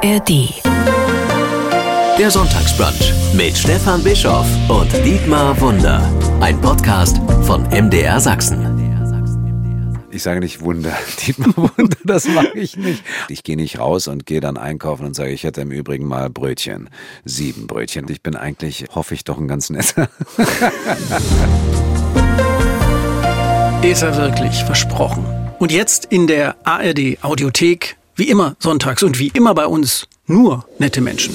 ARD. Der Sonntagsbrunch mit Stefan Bischoff und Dietmar Wunder. Ein Podcast von MDR Sachsen. Ich sage nicht Wunder, Dietmar Wunder, das mache ich nicht. Ich gehe nicht raus und gehe dann einkaufen und sage, ich hätte im Übrigen mal Brötchen. Sieben Brötchen. Ich bin eigentlich, hoffe ich, doch ein ganz netter. Ist er wirklich versprochen. Und jetzt in der ARD Audiothek, wie immer sonntags und wie immer bei uns, nur nette Menschen.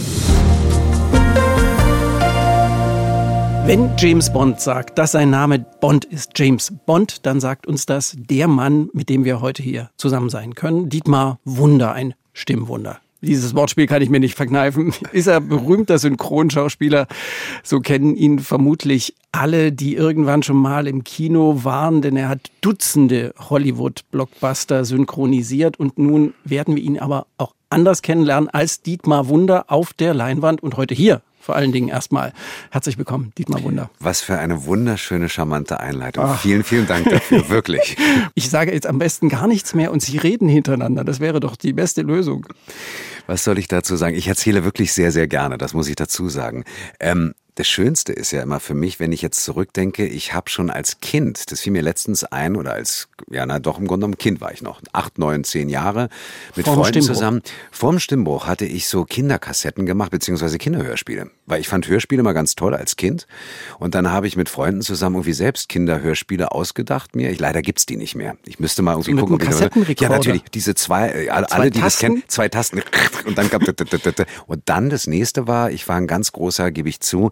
Wenn James Bond sagt, dass sein Name Bond ist James Bond, dann sagt uns das der Mann, mit dem wir heute hier zusammen sein können. Dietmar Wunder, ein Stimmwunder. Dieses Wortspiel kann ich mir nicht verkneifen. Ist er berühmter Synchronschauspieler? So kennen ihn vermutlich alle, die irgendwann schon mal im Kino waren, denn er hat Dutzende Hollywood-Blockbuster synchronisiert und nun werden wir ihn aber auch anders kennenlernen als Dietmar Wunder auf der Leinwand und heute hier vor allen Dingen erstmal herzlich willkommen, Dietmar Wunder. Was für eine wunderschöne, charmante Einleitung. Ach. Vielen, vielen Dank dafür, wirklich. Ich sage jetzt am besten gar nichts mehr und Sie reden hintereinander. Das wäre doch die beste Lösung. Was soll ich dazu sagen? Ich erzähle wirklich sehr, sehr gerne, das muss ich dazu sagen. Ähm, das Schönste ist ja immer für mich, wenn ich jetzt zurückdenke, ich habe schon als Kind, das fiel mir letztens ein, oder als, ja, na doch, im Grunde genommen Kind war ich noch, acht, neun, zehn Jahre, mit Vorm Freunden Stimmbruch. zusammen. Vorm Stimmbruch hatte ich so Kinderkassetten gemacht, beziehungsweise Kinderhörspiele. Weil ich fand Hörspiele mal ganz toll als Kind. Und dann habe ich mit Freunden zusammen irgendwie selbst Kinderhörspiele ausgedacht mir. Ich, leider gibt's die nicht mehr. Ich müsste mal irgendwie so gucken, ob ich Ja, natürlich. Diese zwei, äh, alle, zwei die Tasten? das kennen, zwei Tasten. Und dann, und dann das nächste war, ich war ein ganz großer, gebe ich zu,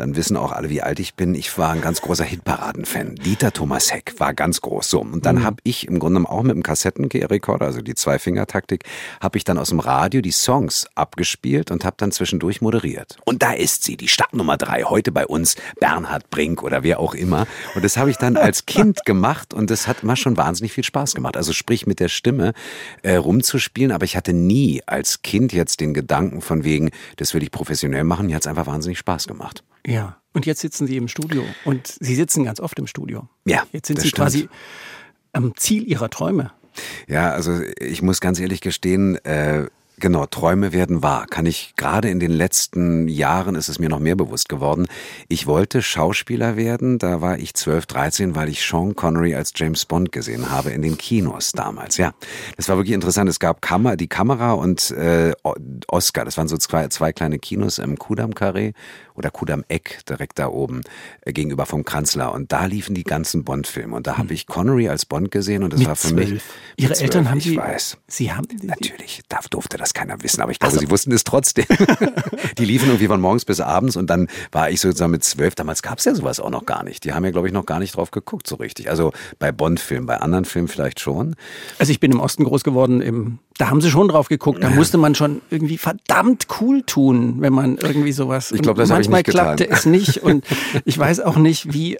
dann wissen auch alle, wie alt ich bin. Ich war ein ganz großer Hitparaden-Fan. Dieter Thomas Heck war ganz groß. So, und dann mhm. habe ich im Grunde auch mit dem Kassettenrekorder, also die Zwei-Finger-Taktik, habe ich dann aus dem Radio die Songs abgespielt und habe dann zwischendurch moderiert. Und da ist sie, die Startnummer drei, heute bei uns, Bernhard Brink oder wer auch immer. Und das habe ich dann als Kind gemacht und das hat immer schon wahnsinnig viel Spaß gemacht. Also sprich mit der Stimme äh, rumzuspielen, aber ich hatte nie als Kind jetzt den Gedanken von wegen, das will ich professionell machen. Mir hat es einfach wahnsinnig Spaß gemacht. Ja, und jetzt sitzen Sie im Studio und Sie sitzen ganz oft im Studio. Ja, jetzt sind Sie stimmt. quasi am Ziel Ihrer Träume. Ja, also ich muss ganz ehrlich gestehen, äh, Genau, Träume werden wahr. Kann ich gerade in den letzten Jahren ist es mir noch mehr bewusst geworden. Ich wollte Schauspieler werden, da war ich 12, 13, weil ich Sean Connery als James Bond gesehen habe in den Kinos damals. Ja, das war wirklich interessant. Es gab Kamera, die Kamera und äh, Oscar. Das waren so zwei, zwei kleine Kinos im Kudam Carré oder Kudam Eck direkt da oben äh, gegenüber vom Kanzler. Und da liefen die ganzen Bond-Filme. Und da habe hm. ich Connery als Bond gesehen und das mit war für 12. mich. Ihre Eltern haben ich Sie. weiß. Sie haben natürlich. Da durfte das keiner wissen, aber ich glaube, also. sie wussten es trotzdem. die liefen irgendwie von morgens bis abends und dann war ich sozusagen mit zwölf. Damals gab es ja sowas auch noch gar nicht. Die haben ja, glaube ich, noch gar nicht drauf geguckt so richtig. Also bei Bond-Filmen, bei anderen Filmen vielleicht schon. Also ich bin im Osten groß geworden. Im, da haben sie schon drauf geguckt. Da musste man schon irgendwie verdammt cool tun, wenn man irgendwie sowas. Ich glaube, das habe ich nicht getan. klappte es nicht und ich weiß auch nicht, wie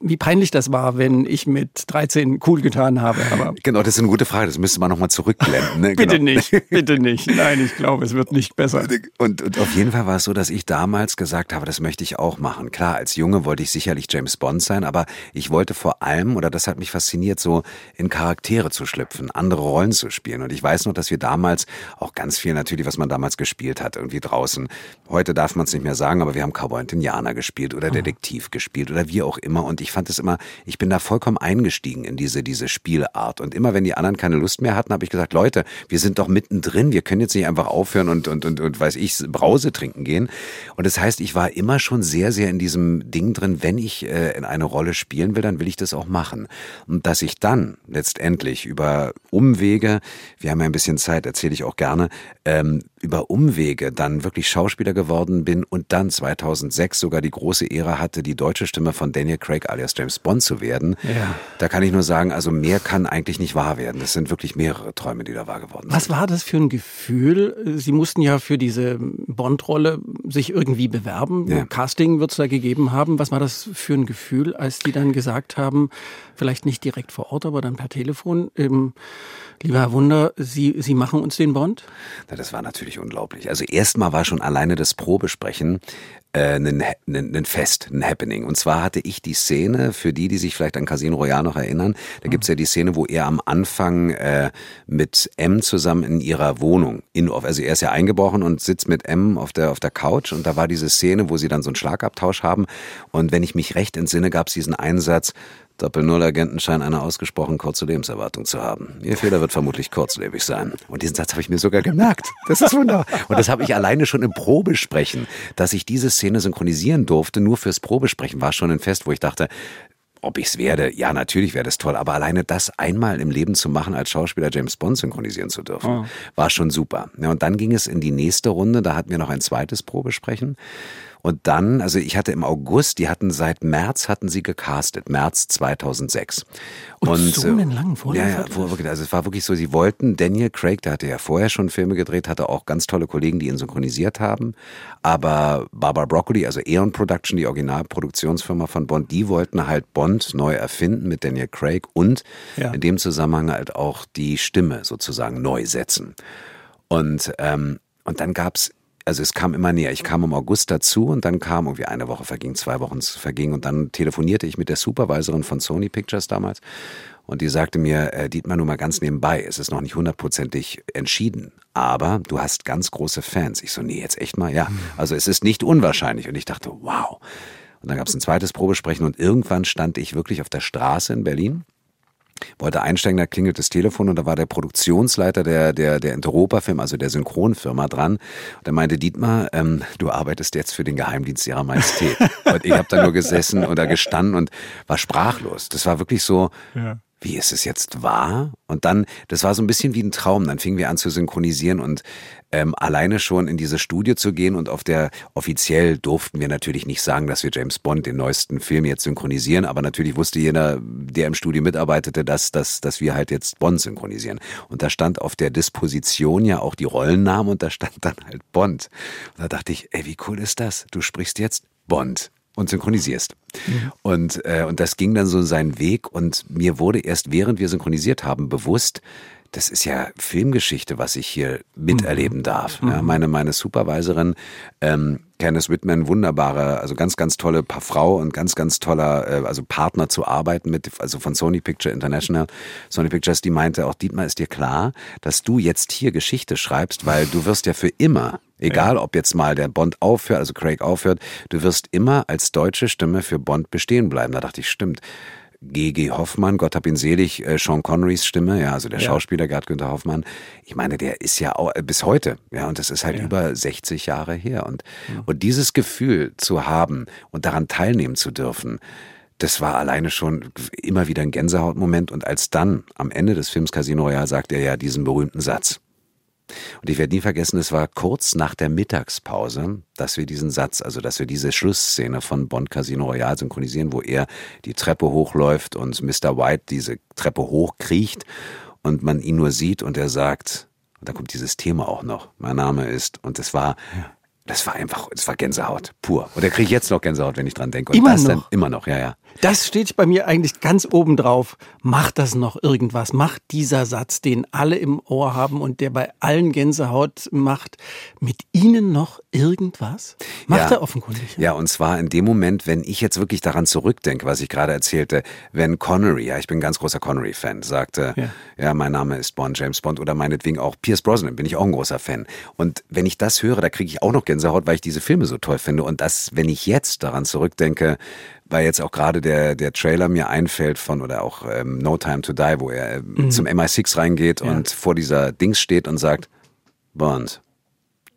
wie peinlich das war, wenn ich mit 13 cool getan habe. Aber genau, das ist eine gute Frage. Das müsste man nochmal zurückblenden. Ne? bitte genau. nicht, bitte nicht. Nein, ich glaube, es wird nicht besser. Und, und auf jeden Fall war es so, dass ich damals gesagt habe, das möchte ich auch machen. Klar, als Junge wollte ich sicherlich James Bond sein, aber ich wollte vor allem, oder das hat mich fasziniert, so in Charaktere zu schlüpfen, andere Rollen zu spielen. Und ich weiß noch, dass wir damals auch ganz viel natürlich, was man damals gespielt hat, irgendwie draußen. Heute darf man es nicht mehr sagen, aber wir haben Cowboy und Indianer gespielt oder ah. Detektiv gespielt oder wie auch immer immer und ich fand es immer, ich bin da vollkommen eingestiegen in diese, diese Spielart. Und immer wenn die anderen keine Lust mehr hatten, habe ich gesagt, Leute, wir sind doch mittendrin, wir können jetzt nicht einfach aufhören und, und, und, und weiß ich, Brause trinken gehen. Und das heißt, ich war immer schon sehr, sehr in diesem Ding drin, wenn ich äh, in eine Rolle spielen will, dann will ich das auch machen. Und dass ich dann letztendlich über Umwege, wir haben ja ein bisschen Zeit, erzähle ich auch gerne, ähm, über Umwege dann wirklich Schauspieler geworden bin und dann 2006 sogar die große Ehre hatte, die deutsche Stimme von Daniel Craig alias James Bond zu werden. Ja. Da kann ich nur sagen, also mehr kann eigentlich nicht wahr werden. Das sind wirklich mehrere Träume, die da wahr geworden sind. Was war das für ein Gefühl? Sie mussten ja für diese Bond-Rolle sich irgendwie bewerben. Ja. Casting wird es da gegeben haben. Was war das für ein Gefühl, als die dann gesagt haben, vielleicht nicht direkt vor Ort, aber dann per Telefon, ähm, Lieber Herr Wunder, Sie, Sie machen uns den Bond? Na, das war natürlich unglaublich. Also erstmal war schon alleine das Probesprechen äh, ein, ein, ein Fest, ein Happening. Und zwar hatte ich die Szene, für die, die sich vielleicht an Casino Royale noch erinnern, da gibt's ja die Szene, wo er am Anfang äh, mit M zusammen in ihrer Wohnung, in, also er ist ja eingebrochen und sitzt mit M auf der, auf der Couch und da war diese Szene, wo sie dann so einen Schlagabtausch haben und wenn ich mich recht entsinne, gab's diesen Einsatz, Doppel-Null-Agenten scheinen eine ausgesprochen kurze Lebenserwartung zu haben. Ihr Fehler wird vermutlich kurzlebig sein. Und diesen Satz habe ich mir sogar gemerkt. Das ist wunderbar. Und das habe ich alleine schon im Probesprechen, dass ich diese Szene synchronisieren durfte, nur fürs Probesprechen, war schon ein Fest, wo ich dachte, ob ich's werde, ja, natürlich wäre das toll, aber alleine das einmal im Leben zu machen, als Schauspieler James Bond synchronisieren zu dürfen, oh. war schon super. Ja, und dann ging es in die nächste Runde, da hatten wir noch ein zweites Probesprechen. Und dann, also ich hatte im August, die hatten seit März hatten sie gecastet, März 2006. Und, und so einen langen Vorlauf? Ja, ja, also es war wirklich so, sie wollten, Daniel Craig, der hatte ja vorher schon Filme gedreht, hatte auch ganz tolle Kollegen, die ihn synchronisiert haben. Aber Barbara Broccoli, also Eon Production, die Originalproduktionsfirma von Bond, die wollten halt Bond neu erfinden mit Daniel Craig und ja. in dem Zusammenhang halt auch die Stimme sozusagen neu setzen. Und, ähm, und dann gab's also es kam immer näher. Ich kam im August dazu und dann kam irgendwie eine Woche verging, zwei Wochen verging und dann telefonierte ich mit der Supervisorin von Sony Pictures damals und die sagte mir, äh, Dietmar, nur mal ganz nebenbei, es ist noch nicht hundertprozentig entschieden, aber du hast ganz große Fans. Ich so, nee, jetzt echt mal, ja. Also es ist nicht unwahrscheinlich und ich dachte, wow. Und dann gab es ein zweites Probesprechen und irgendwann stand ich wirklich auf der Straße in Berlin wollte einsteigen, da klingelt das Telefon und da war der Produktionsleiter der, der, der Interopa-Film, also der Synchronfirma dran. Und er meinte, Dietmar, ähm, du arbeitest jetzt für den Geheimdienst ihrer Majestät. und ich habe da nur gesessen oder gestanden und war sprachlos. Das war wirklich so, ja wie ist es jetzt wahr? Und dann, das war so ein bisschen wie ein Traum. Dann fingen wir an zu synchronisieren und ähm, alleine schon in diese Studie zu gehen und auf der offiziell durften wir natürlich nicht sagen, dass wir James Bond den neuesten Film jetzt synchronisieren, aber natürlich wusste jeder, der im Studio mitarbeitete, dass, dass, dass wir halt jetzt Bond synchronisieren. Und da stand auf der Disposition ja auch die Rollennamen und da stand dann halt Bond. Und da dachte ich, ey, wie cool ist das? Du sprichst jetzt Bond und synchronisierst. Mhm. Und, äh, und das ging dann so seinen Weg und mir wurde erst während wir synchronisiert haben bewusst, das ist ja Filmgeschichte, was ich hier miterleben mhm. darf. Ja, mhm. meine, meine Supervisorin, ähm, Candice Whitman, wunderbare, also ganz, ganz tolle Frau und ganz, ganz toller, äh, also Partner zu arbeiten mit, also von Sony Picture International, Sony Pictures, die meinte auch, Dietmar, ist dir klar, dass du jetzt hier Geschichte schreibst, weil du wirst ja für immer Egal, ob jetzt mal der Bond aufhört, also Craig aufhört, du wirst immer als deutsche Stimme für Bond bestehen bleiben. Da dachte ich, stimmt. G.G. Hoffmann, Gott hab ihn selig, äh, Sean Connerys Stimme, ja, also der ja. Schauspieler Gerd Günther Hoffmann. Ich meine, der ist ja auch, äh, bis heute, ja, und das ist halt ja. über 60 Jahre her. Und, ja. und dieses Gefühl zu haben und daran teilnehmen zu dürfen, das war alleine schon immer wieder ein Gänsehautmoment. Und als dann am Ende des Films Casino Royale sagt er ja diesen berühmten Satz. Und ich werde nie vergessen, es war kurz nach der Mittagspause, dass wir diesen Satz, also dass wir diese Schlussszene von Bond Casino Royale synchronisieren, wo er die Treppe hochläuft und Mr. White diese Treppe hochkriecht und man ihn nur sieht und er sagt, und da kommt dieses Thema auch noch, mein Name ist, und es war, das war einfach, es war Gänsehaut, pur. Und kriege ich jetzt noch Gänsehaut, wenn ich dran denke. Und immer das noch? Dann, immer noch, ja, ja. Das steht bei mir eigentlich ganz oben drauf. Macht das noch irgendwas? Macht dieser Satz, den alle im Ohr haben und der bei allen Gänsehaut macht, mit Ihnen noch irgendwas? Macht ja, er offenkundig. Ja. ja, und zwar in dem Moment, wenn ich jetzt wirklich daran zurückdenke, was ich gerade erzählte, wenn Connery, ja, ich bin ein ganz großer Connery-Fan, sagte, ja. ja, mein Name ist Bond, James Bond oder meinetwegen auch Pierce Brosnan, bin ich auch ein großer Fan. Und wenn ich das höre, da kriege ich auch noch Gänsehaut, weil ich diese Filme so toll finde. Und das, wenn ich jetzt daran zurückdenke, weil jetzt auch gerade der, der Trailer mir einfällt von, oder auch ähm, No Time to Die, wo er ähm, mhm. zum MI6 reingeht ja. und vor dieser Dings steht und sagt, Bond,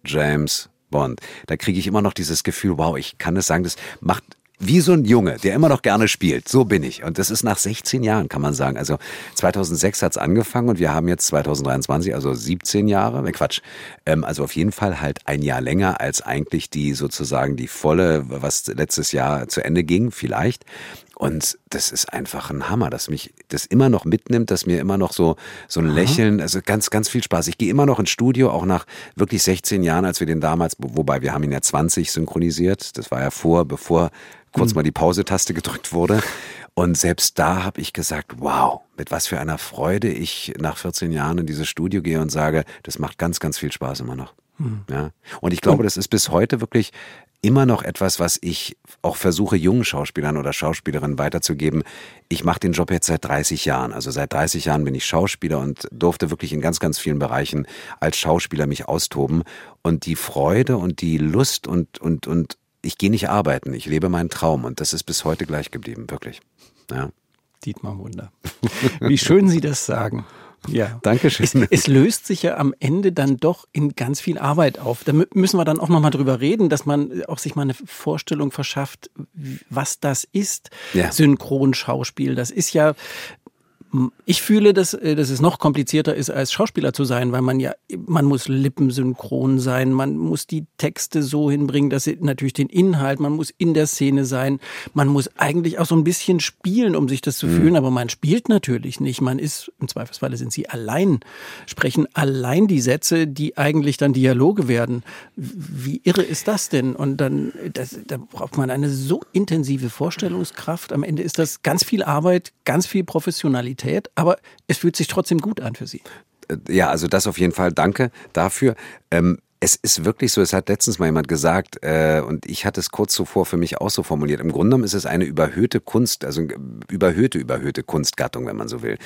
James Bond. Da kriege ich immer noch dieses Gefühl, wow, ich kann es sagen, das macht wie so ein Junge, der immer noch gerne spielt. So bin ich. Und das ist nach 16 Jahren, kann man sagen. Also 2006 hat's angefangen und wir haben jetzt 2023, also 17 Jahre. Ne, Quatsch. Ähm, also auf jeden Fall halt ein Jahr länger als eigentlich die sozusagen die volle, was letztes Jahr zu Ende ging, vielleicht. Und das ist einfach ein Hammer, dass mich das immer noch mitnimmt, dass mir immer noch so, so ein Lächeln, also ganz, ganz viel Spaß. Ich gehe immer noch ins Studio, auch nach wirklich 16 Jahren, als wir den damals, wobei wir haben ihn ja 20 synchronisiert. Das war ja vor, bevor kurz mhm. mal die Pause-Taste gedrückt wurde. Und selbst da habe ich gesagt, wow, mit was für einer Freude ich nach 14 Jahren in dieses Studio gehe und sage, das macht ganz, ganz viel Spaß immer noch. Hm. Ja. Und ich glaube, das ist bis heute wirklich immer noch etwas, was ich auch versuche, jungen Schauspielern oder Schauspielerinnen weiterzugeben. Ich mache den Job jetzt seit 30 Jahren. Also seit 30 Jahren bin ich Schauspieler und durfte wirklich in ganz, ganz vielen Bereichen als Schauspieler mich austoben. Und die Freude und die Lust und, und, und ich gehe nicht arbeiten, ich lebe meinen Traum und das ist bis heute gleich geblieben, wirklich. Ja. Dietmar Wunder. Wie schön Sie das sagen. Ja, Dankeschön. Es, es, löst sich ja am Ende dann doch in ganz viel Arbeit auf. Da müssen wir dann auch nochmal drüber reden, dass man auch sich mal eine Vorstellung verschafft, was das ist. Ja. Synchronschauspiel. Das ist ja ich fühle, dass, äh, dass es noch komplizierter ist, als Schauspieler zu sein, weil man ja, man muss lippensynchron sein, man muss die Texte so hinbringen, dass sie natürlich den Inhalt, man muss in der Szene sein, man muss eigentlich auch so ein bisschen spielen, um sich das zu mhm. fühlen, aber man spielt natürlich nicht. Man ist, im Zweifelsfalle sind sie allein, sprechen allein die Sätze, die eigentlich dann Dialoge werden. Wie irre ist das denn? Und dann, das, da braucht man eine so intensive Vorstellungskraft. Am Ende ist das ganz viel Arbeit, ganz viel Professionalität. Qualität, aber es fühlt sich trotzdem gut an für Sie. Äh, ja, also das auf jeden Fall. Danke dafür. Ähm es ist wirklich so, es hat letztens mal jemand gesagt, äh, und ich hatte es kurz zuvor für mich auch so formuliert. Im Grunde genommen ist es eine überhöhte Kunst, also überhöhte, überhöhte Kunstgattung, wenn man so will.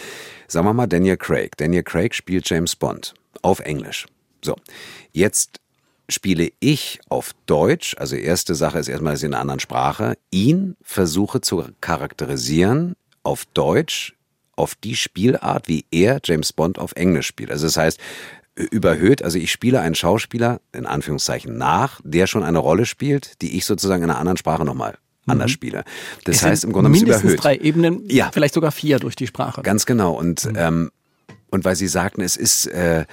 Sagen wir mal Daniel Craig. Daniel Craig spielt James Bond auf Englisch. So, jetzt spiele ich auf Deutsch, also erste Sache ist erstmal, dass ich in einer anderen Sprache, ihn versuche zu charakterisieren auf Deutsch auf die Spielart, wie er James Bond auf Englisch spielt. Also das heißt, überhöht, also ich spiele einen Schauspieler, in Anführungszeichen, nach, der schon eine Rolle spielt, die ich sozusagen in einer anderen Sprache nochmal mhm. anders spiele. Das es heißt im Grunde mindestens überhöht. drei Ebenen, ja. vielleicht sogar vier durch die Sprache. Ganz genau. Und, mhm. ähm, und weil Sie sagten, es ist, äh,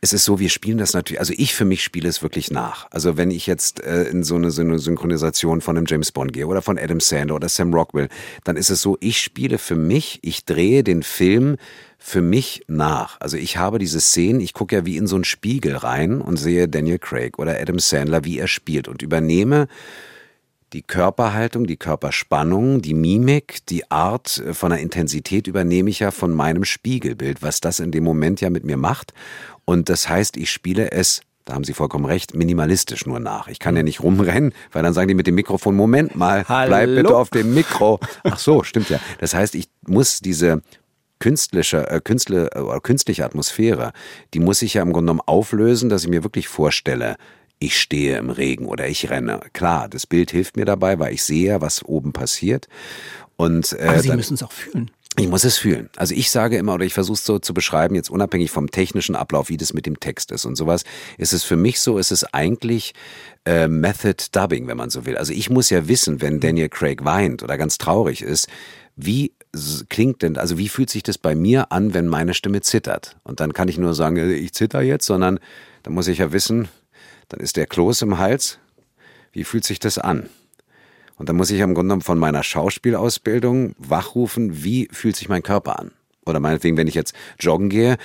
es ist so, wir spielen das natürlich, also ich für mich spiele es wirklich nach. Also wenn ich jetzt äh, in so eine, so eine Synchronisation von einem James Bond gehe oder von Adam Sandler oder Sam Rockwell, dann ist es so, ich spiele für mich, ich drehe den Film für mich nach. Also ich habe diese Szenen, ich gucke ja wie in so einen Spiegel rein und sehe Daniel Craig oder Adam Sandler, wie er spielt und übernehme die Körperhaltung, die Körperspannung, die Mimik, die Art äh, von der Intensität übernehme ich ja von meinem Spiegelbild, was das in dem Moment ja mit mir macht. Und das heißt, ich spiele es da haben Sie vollkommen recht, minimalistisch nur nach. Ich kann ja nicht rumrennen, weil dann sagen die mit dem Mikrofon, Moment mal, Hallo? bleib bitte auf dem Mikro. Ach so, stimmt ja. Das heißt, ich muss diese künstliche, äh, künstliche, äh, künstliche Atmosphäre, die muss ich ja im Grunde genommen auflösen, dass ich mir wirklich vorstelle, ich stehe im Regen oder ich renne. Klar, das Bild hilft mir dabei, weil ich sehe, was oben passiert. Und, äh, Aber Sie müssen es auch fühlen. Ich muss es fühlen. Also ich sage immer, oder ich versuche es so zu beschreiben, jetzt unabhängig vom technischen Ablauf, wie das mit dem Text ist und sowas, ist es für mich so, ist es eigentlich äh, Method Dubbing, wenn man so will. Also ich muss ja wissen, wenn Daniel Craig weint oder ganz traurig ist, wie klingt denn, also wie fühlt sich das bei mir an, wenn meine Stimme zittert? Und dann kann ich nur sagen, äh, ich zitter jetzt, sondern dann muss ich ja wissen, dann ist der Kloß im Hals. Wie fühlt sich das an? Und dann muss ich im Grunde genommen von meiner Schauspielausbildung wachrufen, wie fühlt sich mein Körper an? Oder meinetwegen, wenn ich jetzt joggen gehe,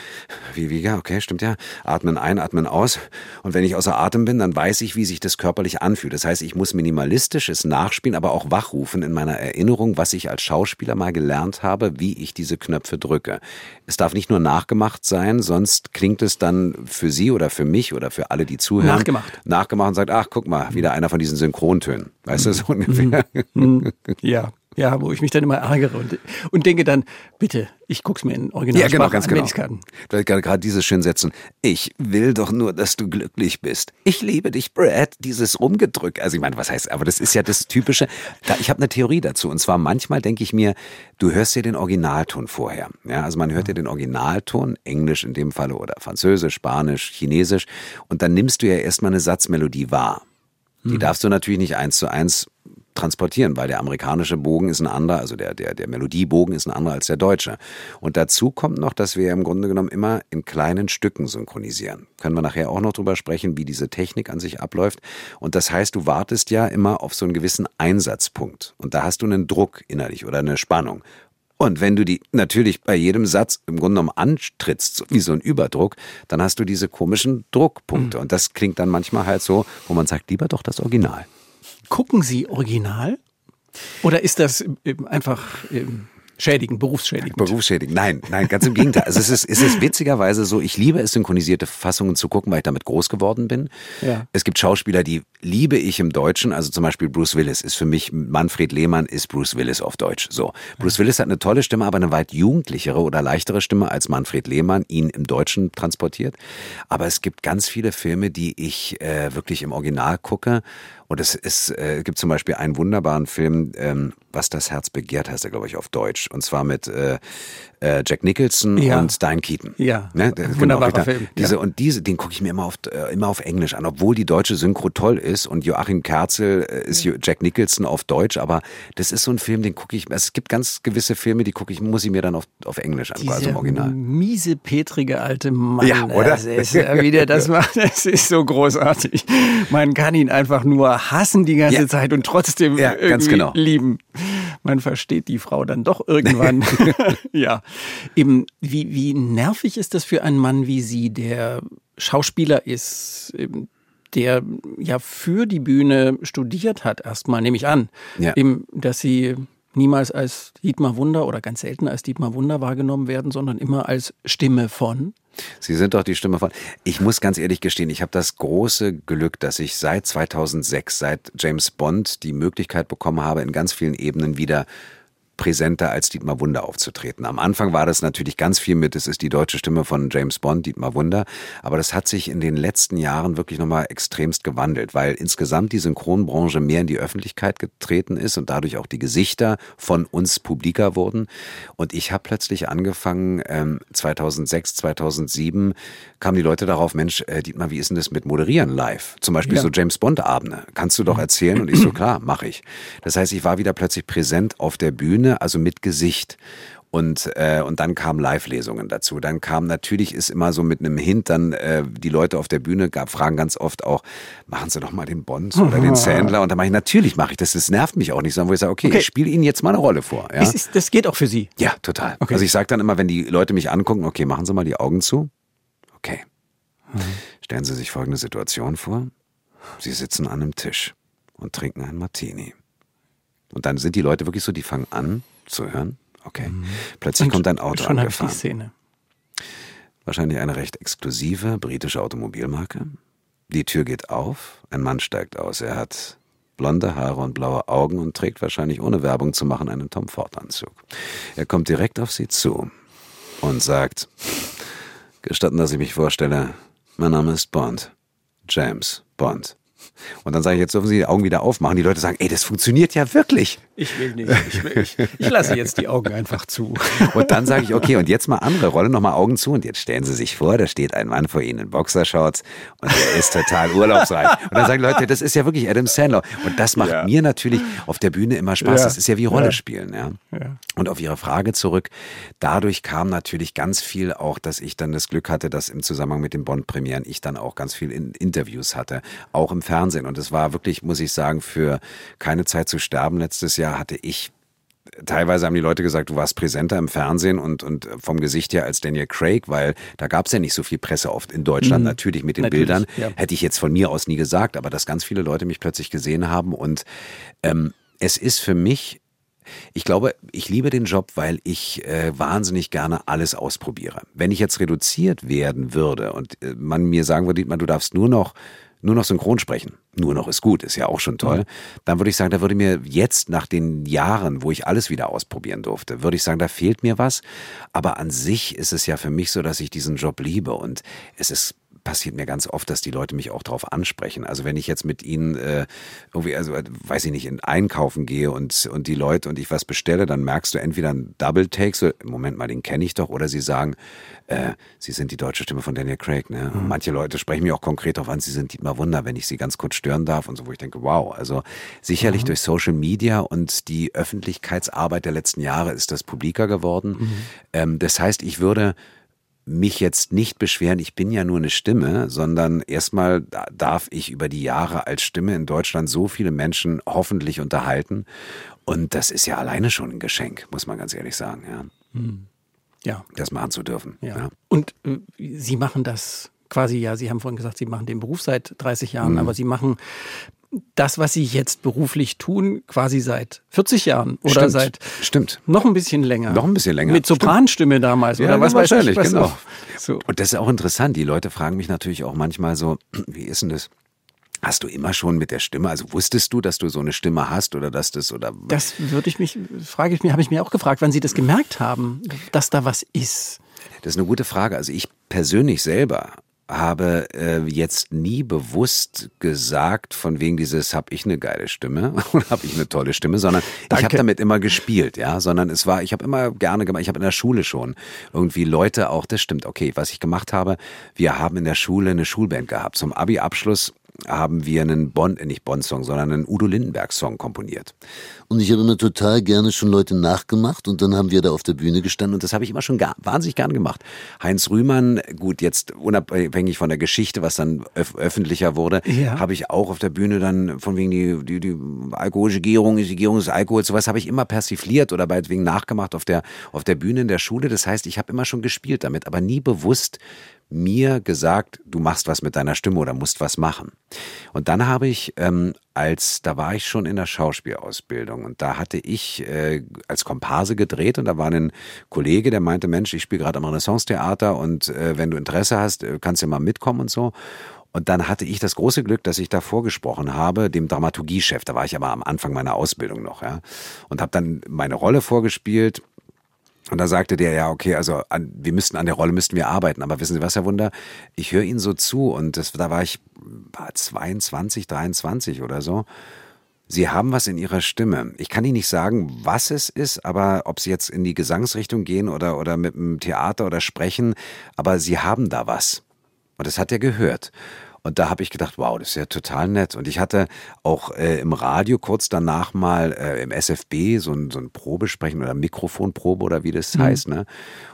wie, wie, ja, okay, stimmt ja, atmen ein, atmen aus. Und wenn ich außer Atem bin, dann weiß ich, wie sich das körperlich anfühlt. Das heißt, ich muss minimalistisch es nachspielen, aber auch wachrufen in meiner Erinnerung, was ich als Schauspieler mal gelernt habe, wie ich diese Knöpfe drücke. Es darf nicht nur nachgemacht sein, sonst klingt es dann für Sie oder für mich oder für alle, die zuhören. Nachgemacht. Nachgemacht und sagt, ach, guck mal, wieder einer von diesen Synchrontönen. Weißt du, so ungefähr. Mhm. Ja, ja, wo ich mich dann immer ärgere und, und denke dann, bitte, ich guck's mir in Original ja, genau, ganz an, genau. kann. Du gerade dieses schön setzen. Ich will doch nur, dass du glücklich bist. Ich liebe dich, Brad. Dieses Rumgedrück. Also ich meine, was heißt, aber das ist ja das Typische. Da, ich habe eine Theorie dazu. Und zwar manchmal denke ich mir, du hörst dir den Originalton vorher. Ja, also man hört dir den Originalton, Englisch in dem Falle oder Französisch, Spanisch, Chinesisch. Und dann nimmst du ja erstmal eine Satzmelodie wahr. Die hm. darfst du natürlich nicht eins zu eins transportieren, weil der amerikanische Bogen ist ein anderer, also der, der, der Melodiebogen ist ein anderer als der deutsche. Und dazu kommt noch, dass wir im Grunde genommen immer in kleinen Stücken synchronisieren. Können wir nachher auch noch drüber sprechen, wie diese Technik an sich abläuft. Und das heißt, du wartest ja immer auf so einen gewissen Einsatzpunkt. Und da hast du einen Druck innerlich oder eine Spannung. Und wenn du die natürlich bei jedem Satz im Grunde genommen antrittst, wie so ein Überdruck, dann hast du diese komischen Druckpunkte. Mhm. Und das klingt dann manchmal halt so, wo man sagt, lieber doch das Original. Gucken Sie Original? Oder ist das einfach Schädigen, berufsschädigend. Berufsschädigend. Nein, nein, ganz im Gegenteil. Also es ist, es ist witzigerweise so, ich liebe es, synchronisierte Fassungen zu gucken, weil ich damit groß geworden bin. Ja. Es gibt Schauspieler, die liebe ich im Deutschen. Also zum Beispiel Bruce Willis ist für mich, Manfred Lehmann ist Bruce Willis auf Deutsch. So. Bruce Willis hat eine tolle Stimme, aber eine weit jugendlichere oder leichtere Stimme als Manfred Lehmann ihn im Deutschen transportiert. Aber es gibt ganz viele Filme, die ich äh, wirklich im Original gucke und es ist, äh, gibt zum Beispiel einen wunderbaren Film, ähm, Was das Herz begehrt, heißt er, glaube ich, auf Deutsch. Und zwar mit äh, äh, Jack Nicholson ja. und Diane Keaton. Ja, ne? Genau, wunderbarer genau, Film. Diese, ja. Und diese, den gucke ich mir immer auf, äh, immer auf Englisch an, obwohl die deutsche Synchro toll ist und Joachim Kerzel äh, ist Jack Nicholson auf Deutsch, aber das ist so ein Film, den gucke ich, also es gibt ganz gewisse Filme, die gucke ich, muss ich mir dann auf, auf Englisch an, also im Original. miese, petrige alte Mann. Ja, oder? Das ist, wie der das macht, das ist so großartig. Man kann ihn einfach nur hassen die ganze ja. Zeit und trotzdem ja, irgendwie genau. lieben. Man versteht die Frau dann doch irgendwann. ja. Eben, wie, wie nervig ist das für einen Mann wie Sie, der Schauspieler ist, der ja für die Bühne studiert hat, erstmal, nehme ich an. Ja. Eben, dass Sie niemals als Dietmar Wunder oder ganz selten als Dietmar Wunder wahrgenommen werden, sondern immer als Stimme von. Sie sind doch die Stimme von. Ich muss ganz ehrlich gestehen, ich habe das große Glück, dass ich seit 2006, seit James Bond, die Möglichkeit bekommen habe, in ganz vielen Ebenen wieder präsenter als Dietmar Wunder aufzutreten. Am Anfang war das natürlich ganz viel mit, es ist die deutsche Stimme von James Bond, Dietmar Wunder, aber das hat sich in den letzten Jahren wirklich nochmal extremst gewandelt, weil insgesamt die Synchronbranche mehr in die Öffentlichkeit getreten ist und dadurch auch die Gesichter von uns publiker wurden. Und ich habe plötzlich angefangen, ähm, 2006, 2007 kamen die Leute darauf, Mensch, äh, Dietmar, wie ist denn das mit Moderieren live? Zum Beispiel ja. so James Bond-Abende. Kannst du doch erzählen? Und ich so, klar, mache ich. Das heißt, ich war wieder plötzlich präsent auf der Bühne Bühne, also mit Gesicht. Und, äh, und dann kamen Live-Lesungen dazu. Dann kam natürlich ist immer so mit einem Hint dann äh, die Leute auf der Bühne gab, fragen ganz oft auch, machen Sie doch mal den Bonds oder den Sandler. Und dann mache ich, natürlich mache ich das. Das nervt mich auch nicht, sondern wo ich sage, okay, okay. ich spiele Ihnen jetzt mal eine Rolle vor. Ja? Ist, das geht auch für Sie? Ja, total. Okay. Also ich sage dann immer, wenn die Leute mich angucken, okay, machen Sie mal die Augen zu. Okay. Mhm. Stellen Sie sich folgende Situation vor. Sie sitzen an einem Tisch und trinken einen Martini. Und dann sind die Leute wirklich so, die fangen an zu hören. Okay. Mhm. Plötzlich und kommt ein Auto schon angefahren. Die Szene. Wahrscheinlich eine recht exklusive britische Automobilmarke. Die Tür geht auf, ein Mann steigt aus. Er hat blonde Haare und blaue Augen und trägt wahrscheinlich ohne Werbung zu machen einen Tom Ford Anzug. Er kommt direkt auf sie zu und sagt, gestatten, dass ich mich vorstelle, mein Name ist Bond. James Bond. Und dann sage ich, jetzt dürfen Sie die Augen wieder aufmachen. Die Leute sagen, ey, das funktioniert ja wirklich. Ich will nicht. Ich, will, ich, ich lasse jetzt die Augen einfach zu. Und dann sage ich, okay, und jetzt mal andere Rolle, nochmal Augen zu. Und jetzt stellen Sie sich vor, da steht ein Mann vor Ihnen in Boxershorts und der ist total urlaubsreich. Und dann sagen Leute, das ist ja wirklich Adam Sandler. Und das macht ja. mir natürlich auf der Bühne immer Spaß. Ja. Das ist ja wie Rolle spielen. Ja. ja. Und auf Ihre Frage zurück. Dadurch kam natürlich ganz viel auch, dass ich dann das Glück hatte, dass im Zusammenhang mit den Bond-Premieren ich dann auch ganz viel in Interviews hatte. Auch im Fernsehen. Und es war wirklich, muss ich sagen, für keine Zeit zu sterben letztes Jahr hatte ich teilweise haben die Leute gesagt, du warst präsenter im Fernsehen und, und vom Gesicht her als Daniel Craig, weil da gab es ja nicht so viel Presse oft in Deutschland, mhm. natürlich mit den natürlich, Bildern. Ja. Hätte ich jetzt von mir aus nie gesagt, aber dass ganz viele Leute mich plötzlich gesehen haben und ähm, es ist für mich ich glaube, ich liebe den Job, weil ich äh, wahnsinnig gerne alles ausprobiere. Wenn ich jetzt reduziert werden würde und äh, man mir sagen würde, du darfst nur noch nur noch synchron sprechen, nur noch ist gut, ist ja auch schon toll, mhm. dann würde ich sagen, da würde mir jetzt nach den Jahren, wo ich alles wieder ausprobieren durfte, würde ich sagen, da fehlt mir was. Aber an sich ist es ja für mich so, dass ich diesen Job liebe und es ist passiert mir ganz oft, dass die Leute mich auch darauf ansprechen. Also wenn ich jetzt mit ihnen äh, irgendwie, also weiß ich nicht, in Einkaufen gehe und, und die Leute und ich was bestelle, dann merkst du entweder ein Double Take, so, Moment mal, den kenne ich doch, oder sie sagen, äh, sie sind die deutsche Stimme von Daniel Craig. Ne? Mhm. Manche Leute sprechen mir auch konkret darauf an, sie sind Dietmar Wunder, wenn ich sie ganz kurz stören darf und so, wo ich denke, wow, also sicherlich mhm. durch Social Media und die Öffentlichkeitsarbeit der letzten Jahre ist das publiker geworden. Mhm. Ähm, das heißt, ich würde mich jetzt nicht beschweren, ich bin ja nur eine Stimme, sondern erstmal darf ich über die Jahre als Stimme in Deutschland so viele Menschen hoffentlich unterhalten. Und das ist ja alleine schon ein Geschenk, muss man ganz ehrlich sagen. Ja. Hm. ja. Das machen zu dürfen. Ja. ja. Und äh, Sie machen das quasi, ja, Sie haben vorhin gesagt, Sie machen den Beruf seit 30 Jahren, mhm. aber Sie machen das, was Sie jetzt beruflich tun, quasi seit 40 Jahren oder Stimmt, seit stimmt. noch ein bisschen länger. Noch ein bisschen länger. Mit Sopranstimme damals Ja, oder was weiß ich. wahrscheinlich, Was genau. So. Und das ist auch interessant. Die Leute fragen mich natürlich auch manchmal so, wie ist denn das? Hast du immer schon mit der Stimme, also wusstest du, dass du so eine Stimme hast oder dass das oder Das würde ich mich, frage ich mich, habe ich mir auch gefragt, wann Sie das gemerkt haben, dass da was ist. Das ist eine gute Frage. Also ich persönlich selber habe äh, jetzt nie bewusst gesagt, von wegen dieses, habe ich eine geile Stimme oder habe ich eine tolle Stimme, sondern ich Danke. habe damit immer gespielt, ja, sondern es war, ich habe immer gerne gemacht, ich habe in der Schule schon irgendwie Leute auch, das stimmt, okay, was ich gemacht habe, wir haben in der Schule eine Schulband gehabt. Zum Abi-Abschluss haben wir einen Bonn, äh, nicht Bonn-Song, sondern einen Udo Lindenberg-Song komponiert. Und ich habe immer total gerne schon Leute nachgemacht und dann haben wir da auf der Bühne gestanden Und das habe ich immer schon gar, wahnsinnig gern gemacht. Heinz Rühmann, gut, jetzt unabhängig von der Geschichte, was dann öf öffentlicher wurde, Ja. habe ich auch auf der Bühne dann von wegen die, die, die alkoholische Gärung, die Gärung des Alkohols, sowas habe ich immer persifliert oder meinetwegen nachgemacht auf der, auf der Bühne in der Schule. Das heißt, ich habe immer schon gespielt damit, aber nie bewusst mir gesagt, du machst was mit deiner Stimme oder musst was machen. Und dann habe ich, ähm, als da war ich schon in der Schauspielausbildung und da hatte ich äh, als Komparse gedreht und da war ein Kollege, der meinte, Mensch, ich spiele gerade am Renaissance-Theater und äh, wenn du Interesse hast, äh, kannst du mal mitkommen und so. Und dann hatte ich das große Glück, dass ich da vorgesprochen habe, dem Dramaturgiechef. Da war ich aber am Anfang meiner Ausbildung noch, ja. Und habe dann meine Rolle vorgespielt und da sagte der, ja, okay, also an, wir müssten an der Rolle müssten wir arbeiten. Aber wissen Sie was, Herr Wunder? Ich höre Ihnen so zu und das, da war ich war 22, 23 oder so. Sie haben was in Ihrer Stimme. Ich kann Ihnen nicht sagen, was es ist, aber ob Sie jetzt in die Gesangsrichtung gehen oder, oder mit dem Theater oder sprechen, aber Sie haben da was. Und das hat er gehört. Und da habe ich gedacht, wow, das ist ja total nett. Und ich hatte auch äh, im Radio kurz danach mal äh, im SFB so ein, so ein Probesprechen oder Mikrofonprobe oder wie das heißt. Ne?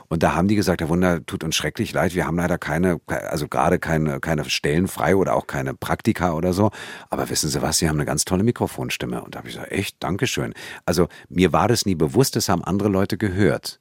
Und da haben die gesagt, Herr Wunder, tut uns schrecklich leid, wir haben leider keine, also gerade keine, keine Stellen frei oder auch keine Praktika oder so. Aber wissen Sie was, Sie haben eine ganz tolle Mikrofonstimme. Und da habe ich gesagt, echt, Dankeschön. Also mir war das nie bewusst, das haben andere Leute gehört.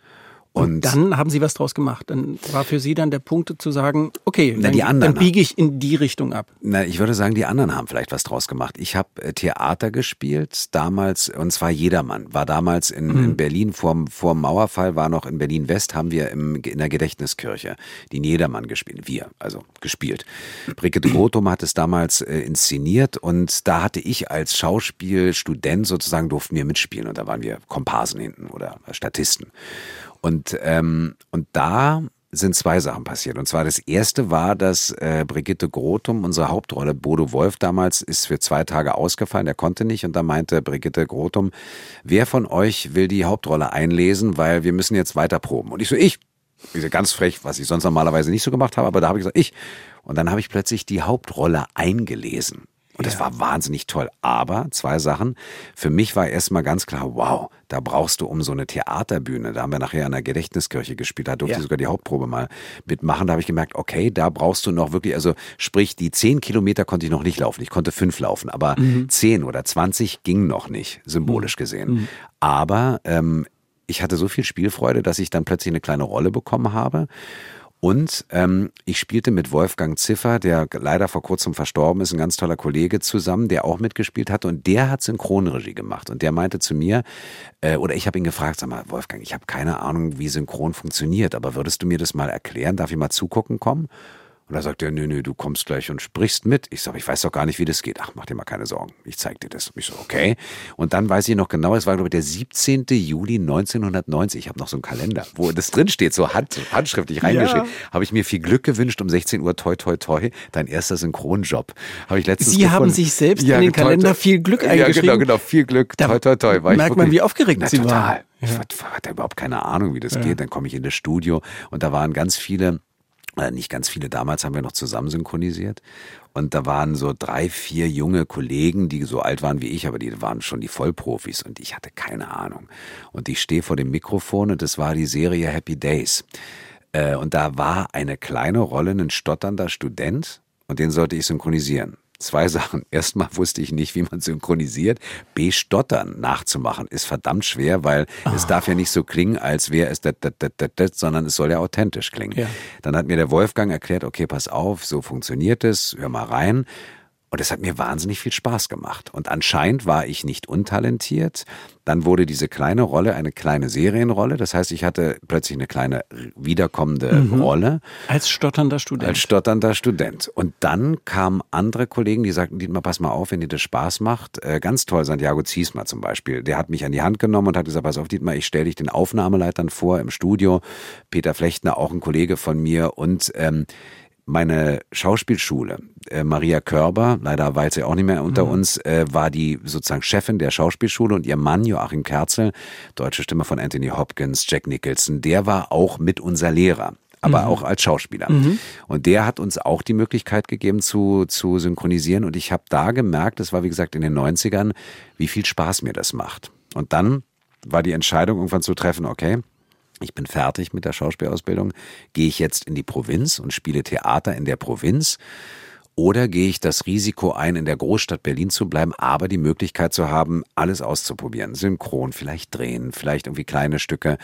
Und dann haben Sie was draus gemacht. Dann war für Sie dann der Punkt zu sagen, okay, Na, dann, die anderen dann biege ich in die Richtung ab. Na, ich würde sagen, die anderen haben vielleicht was draus gemacht. Ich habe äh, Theater gespielt, damals, und zwar Jedermann. War damals in, in Berlin, vor, vor dem Mauerfall, war noch in Berlin-West, haben wir im, in der Gedächtniskirche den Jedermann gespielt. Wir, also gespielt. Brigitte Grotum hat es damals äh, inszeniert und da hatte ich als Schauspielstudent sozusagen, durften wir mitspielen und da waren wir Komparsen hinten oder Statisten. Und, ähm, und da sind zwei Sachen passiert. Und zwar das erste war, dass äh, Brigitte Grotum, unsere Hauptrolle, Bodo Wolf damals, ist für zwei Tage ausgefallen, der konnte nicht. Und da meinte Brigitte Grotum, wer von euch will die Hauptrolle einlesen, weil wir müssen jetzt weiter proben. Und ich so, ich. So, ganz frech, was ich sonst normalerweise nicht so gemacht habe, aber da habe ich gesagt, ich. Und dann habe ich plötzlich die Hauptrolle eingelesen. Und das war wahnsinnig toll. Aber zwei Sachen. Für mich war erstmal ganz klar, wow, da brauchst du um so eine Theaterbühne. Da haben wir nachher an der Gedächtniskirche gespielt. Da durfte Ja. ich sogar die Hauptprobe mal mitmachen. Da habe ich gemerkt, okay, da brauchst du noch wirklich, also sprich, die zehn Kilometer konnte ich noch nicht laufen. Ich konnte fünf laufen, aber zehn oder zwanzig ging noch nicht, symbolisch gesehen. Aber ähm, ich hatte so viel Spielfreude, dass ich dann plötzlich eine kleine Rolle bekommen habe. Und ähm, ich spielte mit Wolfgang Ziffer, der leider vor kurzem verstorben ist, ein ganz toller Kollege zusammen, der auch mitgespielt hat und der hat Synchronregie gemacht und der meinte zu mir, äh, oder ich habe ihn gefragt, sag mal, Wolfgang, ich habe keine Ahnung, wie Synchron funktioniert, aber würdest du mir das mal erklären? Darf ich mal zugucken kommen? Und da sagt er, nö, nö, du kommst gleich und sprichst mit. Ich sage, ich weiß doch gar nicht, wie das geht. Ach, mach dir mal keine Sorgen. Ich zeig dir das. Ich so, okay. Und dann weiß ich noch genau, es war, glaube ich, der 17. Juli 1990. Ich habe noch so einen Kalender, wo das drin steht, so hand, handschriftlich reingeschrieben. Habe ich mir viel Glück gewünscht um 16 Uhr, toi, toi, toi, dein erster Synchronjob. Habe ich letztens Sie haben gefunden. sich selbst in den toi, Kalender toi. viel Glück Ja, eingeschrieben. genau, genau, viel Glück, Da toi, toi, toi. War merkt man, wie aufgeregt Na, Sie total. waren. Ich hatte überhaupt keine Ahnung, wie das geht. Dann komme ich in das Studio und da waren ganz viele, nicht ganz viele, damals haben wir noch zusammen synchronisiert. Und da waren so drei, vier junge Kollegen, die so alt waren wie ich, aber die waren schon die Vollprofis und ich hatte keine Ahnung. Und ich stehe vor dem Mikrofon und das war die Serie Happy Days. Äh, Und da war eine kleine Rolle, ein stotternder Student und den sollte ich synchronisieren. Zwei Sachen. Erstmal wusste ich nicht, wie man synchronisiert. B, Stottern nachzumachen ist verdammt schwer, weil es darf ja nicht so klingen, als wäre es dat, dat, dat, dat, dat, sondern es soll ja authentisch klingen. Ja. Dann hat mir der Wolfgang erklärt, okay, pass auf, so funktioniert es, hör mal rein. Und es hat mir wahnsinnig viel Spaß gemacht. Und anscheinend war ich nicht untalentiert. Dann wurde diese kleine Rolle eine kleine Serienrolle. Das heißt, ich hatte plötzlich eine kleine wiederkommende mhm. Rolle. Als stotternder Student. Als stotternder Student. Und dann kamen andere Kollegen, die sagten, Dietmar, pass mal auf, wenn dir das Spaß macht. Äh, ganz toll, Santiago Ziesmer zum Beispiel. Der hat mich an die Hand genommen und hat gesagt, pass auf, Dietmar, ich stelle dich den Aufnahmeleitern vor im Studio. Peter Flechtner, auch ein Kollege von mir. Und ähm, meine Schauspielschule, äh, Maria Körber, leider weiß sie auch nicht mehr unter mhm. uns, äh, war die sozusagen Chefin der Schauspielschule und ihr Mann Joachim Kerzel, deutsche Stimme von Anthony Hopkins, Jack Nicholson, der war auch mit unser Lehrer aber mhm. auch als Schauspieler. Mhm. Und der hat uns auch die Möglichkeit gegeben zu, zu synchronisieren. Und ich habe da gemerkt, das war wie gesagt in den 90ern, wie viel Spaß mir das macht. Und dann war die Entscheidung irgendwann zu treffen, okay, ich bin fertig mit der Schauspielausbildung, gehe ich jetzt in die Provinz und spiele Theater in der Provinz oder gehe ich das Risiko ein, in der Großstadt Berlin zu bleiben, aber die Möglichkeit zu haben, alles auszuprobieren. Synchron, vielleicht drehen, vielleicht irgendwie kleine Stücke.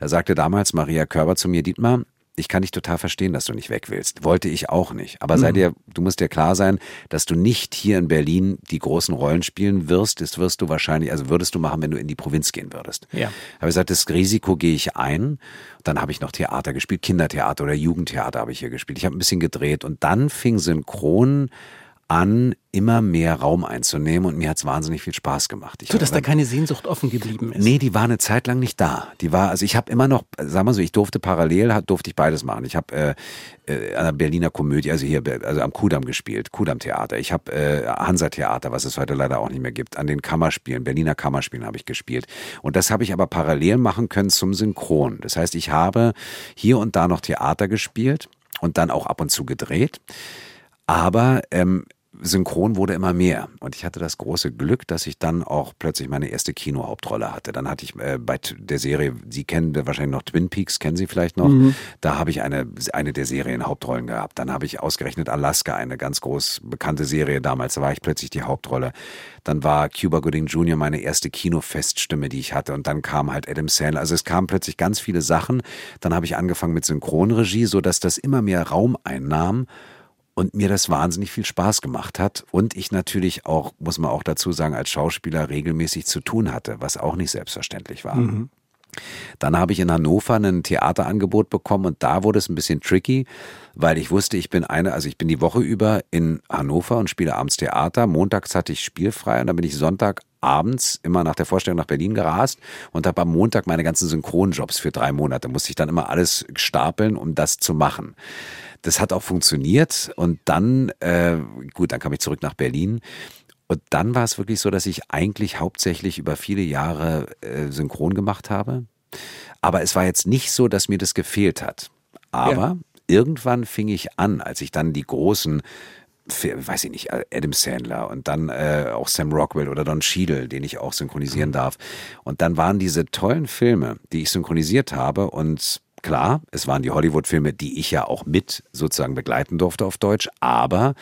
Da sagte damals Maria Körber zu mir, Dietmar, ich kann dich total verstehen, dass du nicht weg willst. Wollte ich auch nicht. Aber sei mhm. dir, du musst dir klar sein, dass du nicht hier in Berlin die großen Rollen spielen wirst. Das wirst du wahrscheinlich, also würdest du machen, wenn du in die Provinz gehen würdest. Ja. Aber ich gesagt, das Risiko gehe ich ein. Dann habe ich noch Theater gespielt, Kindertheater oder Jugendtheater habe ich hier gespielt. Ich habe ein bisschen gedreht und dann fing Synchron an, immer mehr Raum einzunehmen und mir hat's wahnsinnig viel Spaß gemacht. Ich so, dass da keine Sehnsucht offen geblieben ist? Nee, die war eine Zeit lang nicht da. Die war, also ich habe immer noch, sag mal so, ich durfte parallel, durfte ich beides machen. Ich habe äh, äh, an der Berliner Komödie, also hier, also am Kudamm gespielt, Kudamm Theater. Ich habe äh, Hansa Theater, was es heute leider auch nicht mehr gibt. An den Kammerspielen, Berliner Kammerspielen habe ich gespielt. Und das habe ich aber parallel machen können zum Synchron. Das heißt, ich habe hier und da noch Theater gespielt und dann auch ab und zu gedreht. Aber ähm, Synchron wurde immer mehr. Und ich hatte das große Glück, dass ich dann auch plötzlich meine erste Kinohauptrolle hatte. Dann hatte ich äh, bei der Serie, Sie kennen wahrscheinlich noch Twin Peaks, kennen Sie vielleicht noch? Mhm. Da habe ich eine, eine der Serienhauptrollen gehabt. Dann habe ich ausgerechnet Alaska, eine ganz groß bekannte Serie damals. Da war ich plötzlich die Hauptrolle. Dann war Cuba Gooding Jr. meine erste Kinofeststimme, die ich hatte. Und dann kam halt Adam Sandler. Also es kamen plötzlich ganz viele Sachen. Dann habe ich angefangen mit Synchronregie, so dass das immer mehr Raum einnahm und mir das wahnsinnig viel Spaß gemacht hat und ich natürlich auch, muss man auch dazu sagen, als Schauspieler regelmäßig zu tun hatte, was auch nicht selbstverständlich war. Mhm. Dann habe ich in Hannover ein Theaterangebot bekommen und da wurde es ein bisschen tricky, weil ich wusste, ich bin eine, also ich bin die Woche über in Hannover und spiele abends Theater. Montags hatte ich spielfrei und dann bin ich Sonntag abends immer nach der Vorstellung nach Berlin gerast und habe am Montag meine ganzen Synchronjobs für drei Monate. Musste ich dann immer alles stapeln, um das zu machen. Das hat auch funktioniert und dann, äh, gut, dann kam ich zurück nach Berlin. Und dann war es wirklich so, dass ich eigentlich hauptsächlich über viele Jahre äh, synchron gemacht habe. Aber es war jetzt nicht so, dass mir das gefehlt hat. Aber ja. irgendwann fing ich an, als ich dann die großen weiß ich nicht, Adam Sandler und dann äh, auch Sam Rockwell oder Don Cheadle, den ich auch synchronisieren mhm. darf. Und dann waren diese tollen Filme, die ich synchronisiert habe und Klar, es waren die Hollywood-Filme, die ich ja auch mit sozusagen begleiten durfte auf Deutsch, aber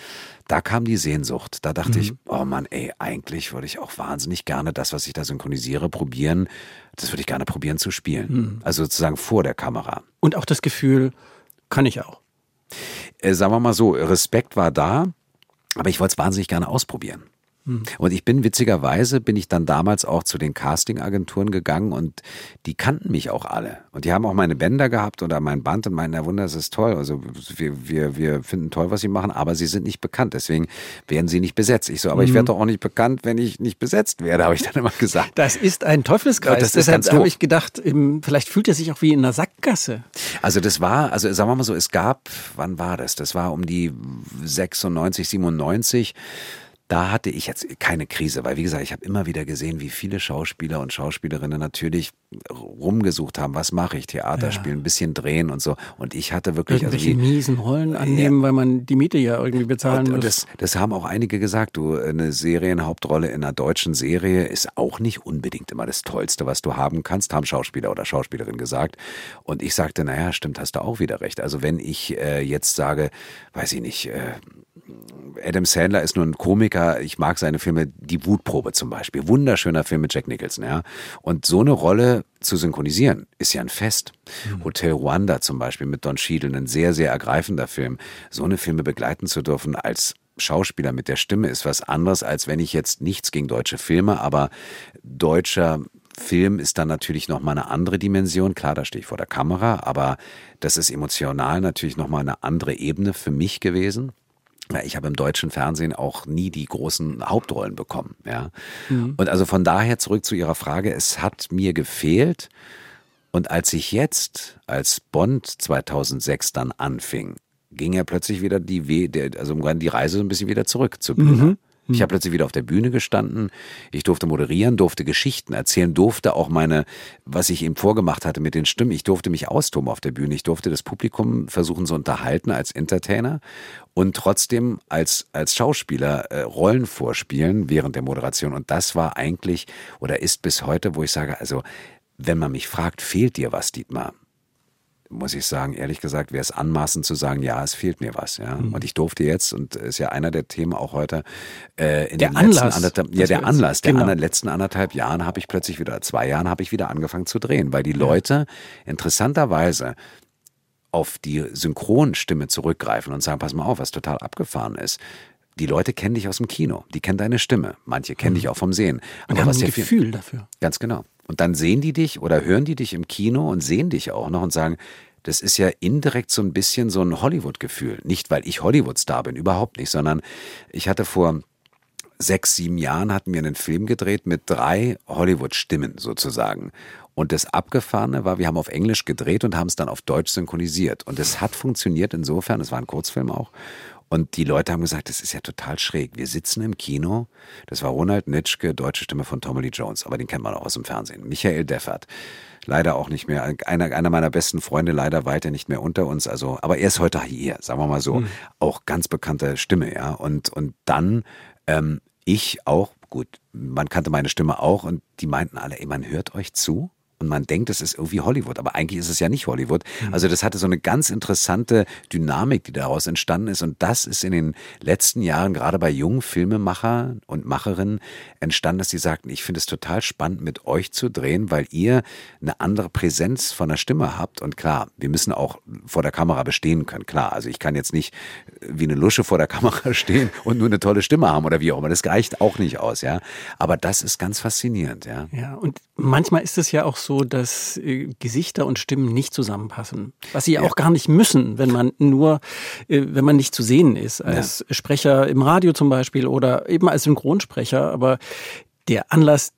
da kam die Sehnsucht. Da dachte mhm. ich, oh Mann, ey, eigentlich würde ich auch wahnsinnig gerne das, was ich da synchronisiere, probieren. Das würde ich gerne probieren zu spielen. Mhm. Also sozusagen vor der Kamera. Und auch das Gefühl, kann ich auch. Äh, sagen wir mal so, Respekt war da, aber ich wollte es wahnsinnig gerne ausprobieren. Hm. Und ich bin witzigerweise, bin ich dann damals auch zu den Castingagenturen gegangen und die kannten mich auch alle. Und die haben auch meine Bänder gehabt oder mein Band und meinen, ja Wunder, das ist toll. Also wir, wir, wir finden toll, was sie machen, aber sie sind nicht bekannt. Deswegen werden sie nicht besetzt. Ich so, aber mhm. ich werde doch auch nicht bekannt, wenn ich nicht besetzt werde, habe ich dann immer gesagt. Das ist ein Teufelskreis. Das Deshalb habe ich gedacht, vielleicht fühlt er sich auch wie in einer Sackgasse. Also das war, also sagen wir mal so, es gab, wann war das? Das war um die 96, 97 da hatte ich jetzt keine Krise, weil wie gesagt, ich habe immer wieder gesehen, wie viele Schauspieler und Schauspielerinnen natürlich rumgesucht haben, was mache ich, Theater ja. spielen, ein bisschen drehen und so. Und ich hatte wirklich irgendwelche also die, miesen Rollen annehmen, ja. weil man die Miete ja irgendwie bezahlen und, muss. Und das, das haben auch einige gesagt. Du eine Serienhauptrolle in einer deutschen Serie ist auch nicht unbedingt immer das Tollste, was du haben kannst, haben Schauspieler oder Schauspielerin gesagt. Und ich sagte, naja, stimmt, hast du auch wieder recht. Also wenn ich äh, jetzt sage, weiß ich nicht. Äh, Adam Sandler ist nur ein Komiker. Ich mag seine Filme, Die Wutprobe zum Beispiel. Wunderschöner Film mit Jack Nicholson, ja. Und so eine Rolle zu synchronisieren, ist ja ein Fest. Mhm. Hotel Rwanda zum Beispiel mit Don Cheadle, ein sehr, sehr ergreifender Film. So eine Filme begleiten zu dürfen als Schauspieler mit der Stimme ist was anderes, als wenn ich jetzt nichts gegen deutsche Filme, aber deutscher Film ist dann natürlich nochmal eine andere Dimension. Klar, da stehe ich vor der Kamera, aber das ist emotional natürlich nochmal eine andere Ebene für mich gewesen. Ich habe im deutschen Fernsehen auch nie die großen Hauptrollen bekommen. Ja. Mhm. Und also von daher zurück zu Ihrer Frage, es hat mir gefehlt. Und als ich jetzt als Bond 2006 dann anfing, ging ja plötzlich wieder die, also die Reise so ein bisschen wieder zurück zur Bühne. Mhm. Ich hm. habe plötzlich wieder auf der Bühne gestanden. Ich durfte moderieren, durfte Geschichten erzählen, durfte auch meine, was ich eben vorgemacht hatte mit den Stimmen, ich durfte mich austoben auf der Bühne. Ich durfte das Publikum versuchen zu unterhalten als Entertainer und trotzdem als, als Schauspieler äh, Rollen vorspielen während der Moderation. Und das war eigentlich oder ist bis heute, wo ich sage, also wenn man mich fragt, fehlt dir was, Dietmar? Muss ich sagen, ehrlich gesagt, wäre es anmaßend zu sagen, ja, es fehlt mir was. Ja. Mhm. Und ich durfte jetzt, und ist ja einer der Themen auch heute, äh, in der den Anlass, letzten anderthalb, ja, der Anlass, der genau. anderen, letzten anderthalb Jahren habe ich plötzlich wieder, zwei Jahren habe ich wieder angefangen zu drehen, weil die Leute interessanterweise auf die Synchronstimme zurückgreifen und sagen, pass mal auf, was total abgefahren ist. Die Leute kennen dich aus dem Kino, die kennen deine Stimme, manche kennen mhm. dich auch vom Sehen. Aber haben was ein Gefühl viel, dafür. Ganz genau. Und dann sehen die dich oder hören die dich im Kino und sehen dich auch noch und sagen, das ist ja indirekt so ein bisschen so ein Hollywood-Gefühl. Nicht, weil ich Hollywood-Star bin, überhaupt nicht, sondern ich hatte vor sechs, sieben Jahren hatten wir einen Film gedreht mit drei Hollywood-Stimmen sozusagen. Und das Abgefahrene war, wir haben auf Englisch gedreht und haben es dann auf Deutsch synchronisiert. Und es hat funktioniert insofern, es war ein Kurzfilm auch. Und die Leute haben gesagt, das ist ja total schräg. Wir sitzen im Kino. Das war Ronald Nitschke, deutsche Stimme von Tommy Lee Jones, aber den kennt man auch aus dem Fernsehen. Michael Deffert, leider auch nicht mehr. Einer, einer meiner besten Freunde, leider weiter nicht mehr unter uns. Also, aber er ist heute hier, sagen wir mal so. Mhm. Auch ganz bekannte Stimme, ja. Und, und dann ähm, ich auch, gut, man kannte meine Stimme auch und die meinten alle, ey, man hört euch zu und man denkt, es ist irgendwie Hollywood, aber eigentlich ist es ja nicht Hollywood. Mhm. Also das hatte so eine ganz interessante Dynamik, die daraus entstanden ist und das ist in den letzten Jahren gerade bei jungen Filmemachern und Macherinnen entstanden, dass sie sagten, ich finde es total spannend mit euch zu drehen, weil ihr eine andere Präsenz von der Stimme habt und klar, wir müssen auch vor der Kamera bestehen können, klar. Also ich kann jetzt nicht wie eine Lusche vor der Kamera stehen und nur eine tolle Stimme haben oder wie auch immer, das reicht auch nicht aus, ja. Aber das ist ganz faszinierend, ja. Ja, und manchmal ist es ja auch so, so, dass äh, Gesichter und Stimmen nicht zusammenpassen. Was sie ja. auch gar nicht müssen, wenn man nur, äh, wenn man nicht zu sehen ist, als ja. Sprecher im Radio zum Beispiel oder eben als Synchronsprecher. Aber der Anlass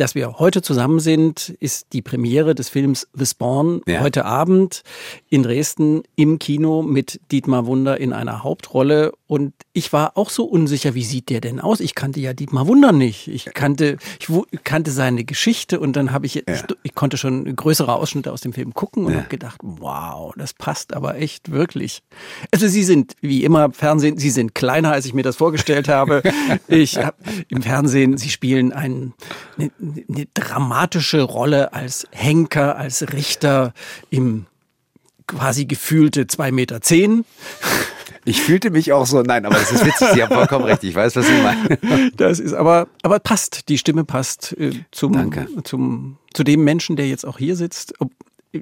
dass wir heute zusammen sind, ist die Premiere des Films The Spawn ja. heute Abend in Dresden im Kino mit Dietmar Wunder in einer Hauptrolle. Und ich war auch so unsicher, wie sieht der denn aus? Ich kannte ja Dietmar Wunder nicht. Ich kannte, ich kannte seine Geschichte und dann habe ich, ja. ich, ich, konnte schon größere Ausschnitte aus dem Film gucken und ja. habe gedacht, wow, das passt aber echt wirklich. Also Sie sind wie immer Fernsehen, Sie sind kleiner, als ich mir das vorgestellt habe. ich habe im Fernsehen, Sie spielen einen, eine dramatische Rolle als Henker, als Richter im quasi gefühlte zwei Meter. zehn. Ich fühlte mich auch so, nein, aber das ist witzig, Sie haben vollkommen recht, ich weiß, was Sie meinen. Das ist aber, aber passt, die Stimme passt äh, zum, Danke. zum, zu dem Menschen, der jetzt auch hier sitzt. Ob,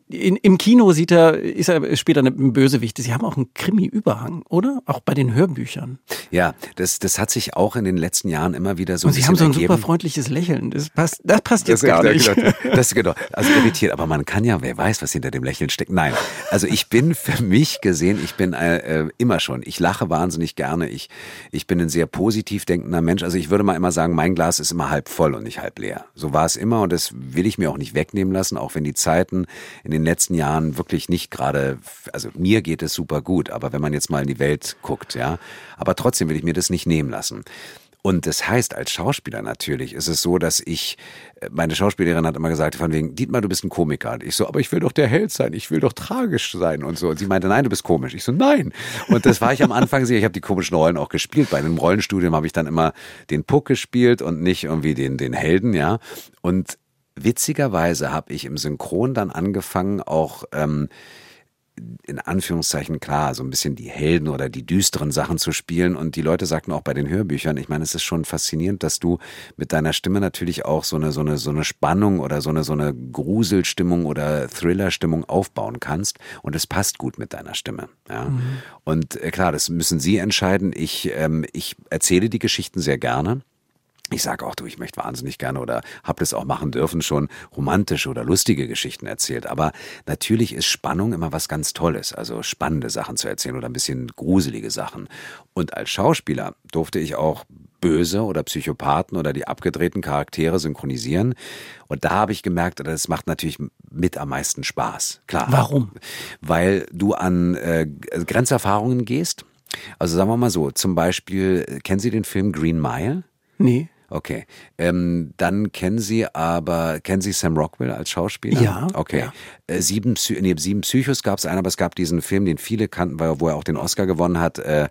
in, Im Kino sieht er, ist er später ein Bösewicht. Sie haben auch einen Krimi-Überhang, oder? Auch bei den Hörbüchern. Ja, das, das hat sich auch in den letzten Jahren immer wieder so. Und Sie haben so ein ergeben. super freundliches Lächeln. Das passt, das passt jetzt das gar nicht. Genau, das genau. Also irritiert. Aber man kann ja, wer weiß, was hinter dem Lächeln steckt. Nein. Also ich bin für mich gesehen, ich bin äh, äh, immer schon. Ich lache wahnsinnig gerne. Ich, ich bin ein sehr positiv denkender Mensch. Also ich würde mal immer sagen, mein Glas ist immer halb voll und nicht halb leer. So war es immer und das will ich mir auch nicht wegnehmen lassen, auch wenn die Zeiten in den letzten Jahren wirklich nicht gerade, also mir geht es super gut, aber wenn man jetzt mal in die Welt guckt, ja, aber trotzdem will ich mir das nicht nehmen lassen. Und das heißt, als Schauspieler natürlich ist es so, dass ich, meine Schauspielerin hat immer gesagt, von wegen, Dietmar, du bist ein Komiker. Und ich so, aber ich will doch der Held sein, ich will doch tragisch sein und so. Und sie meinte, nein, du bist komisch. Ich so, nein. Und das war ich am Anfang sehr, ich habe die komischen Rollen auch gespielt. Bei einem Rollenstudium habe ich dann immer den Puck gespielt und nicht irgendwie den, den Helden, ja. Und witzigerweise habe ich im Synchron dann angefangen, auch ähm, in Anführungszeichen klar, so ein bisschen die Helden oder die düsteren Sachen zu spielen. Und die Leute sagten auch bei den Hörbüchern, ich meine, es ist schon faszinierend, dass du mit deiner Stimme natürlich auch so eine, so eine, so eine Spannung oder so eine, so eine Gruselstimmung oder Thrillerstimmung aufbauen kannst. Und es passt gut mit deiner Stimme. Ja. Mhm. Und äh, klar, das müssen Sie entscheiden. Ich, ähm, ich erzähle die Geschichten sehr gerne ich sage auch, du, ich möchte wahnsinnig gerne oder habe das auch machen dürfen, schon romantische oder lustige Geschichten erzählt. Aber natürlich ist Spannung immer was ganz Tolles, also spannende Sachen zu erzählen oder ein bisschen gruselige Sachen. Und als Schauspieler durfte ich auch böse oder Psychopathen oder die abgedrehten Charaktere synchronisieren. Und da habe ich gemerkt, das macht natürlich mit am meisten Spaß. Klar. Warum? Weil du an äh, Grenzerfahrungen gehst. Also sagen wir mal so, zum Beispiel, kennen Sie den Film Green Mile? Nee. Okay. Ähm, dann kennen Sie aber, kennen Sie Sam Rockwell als Schauspieler? Ja. Okay. Ja. Äh, sieben, Psy nee, sieben Psychos gab es einen, aber es gab diesen Film, den viele kannten, wo er auch den Oscar gewonnen hat. Äh,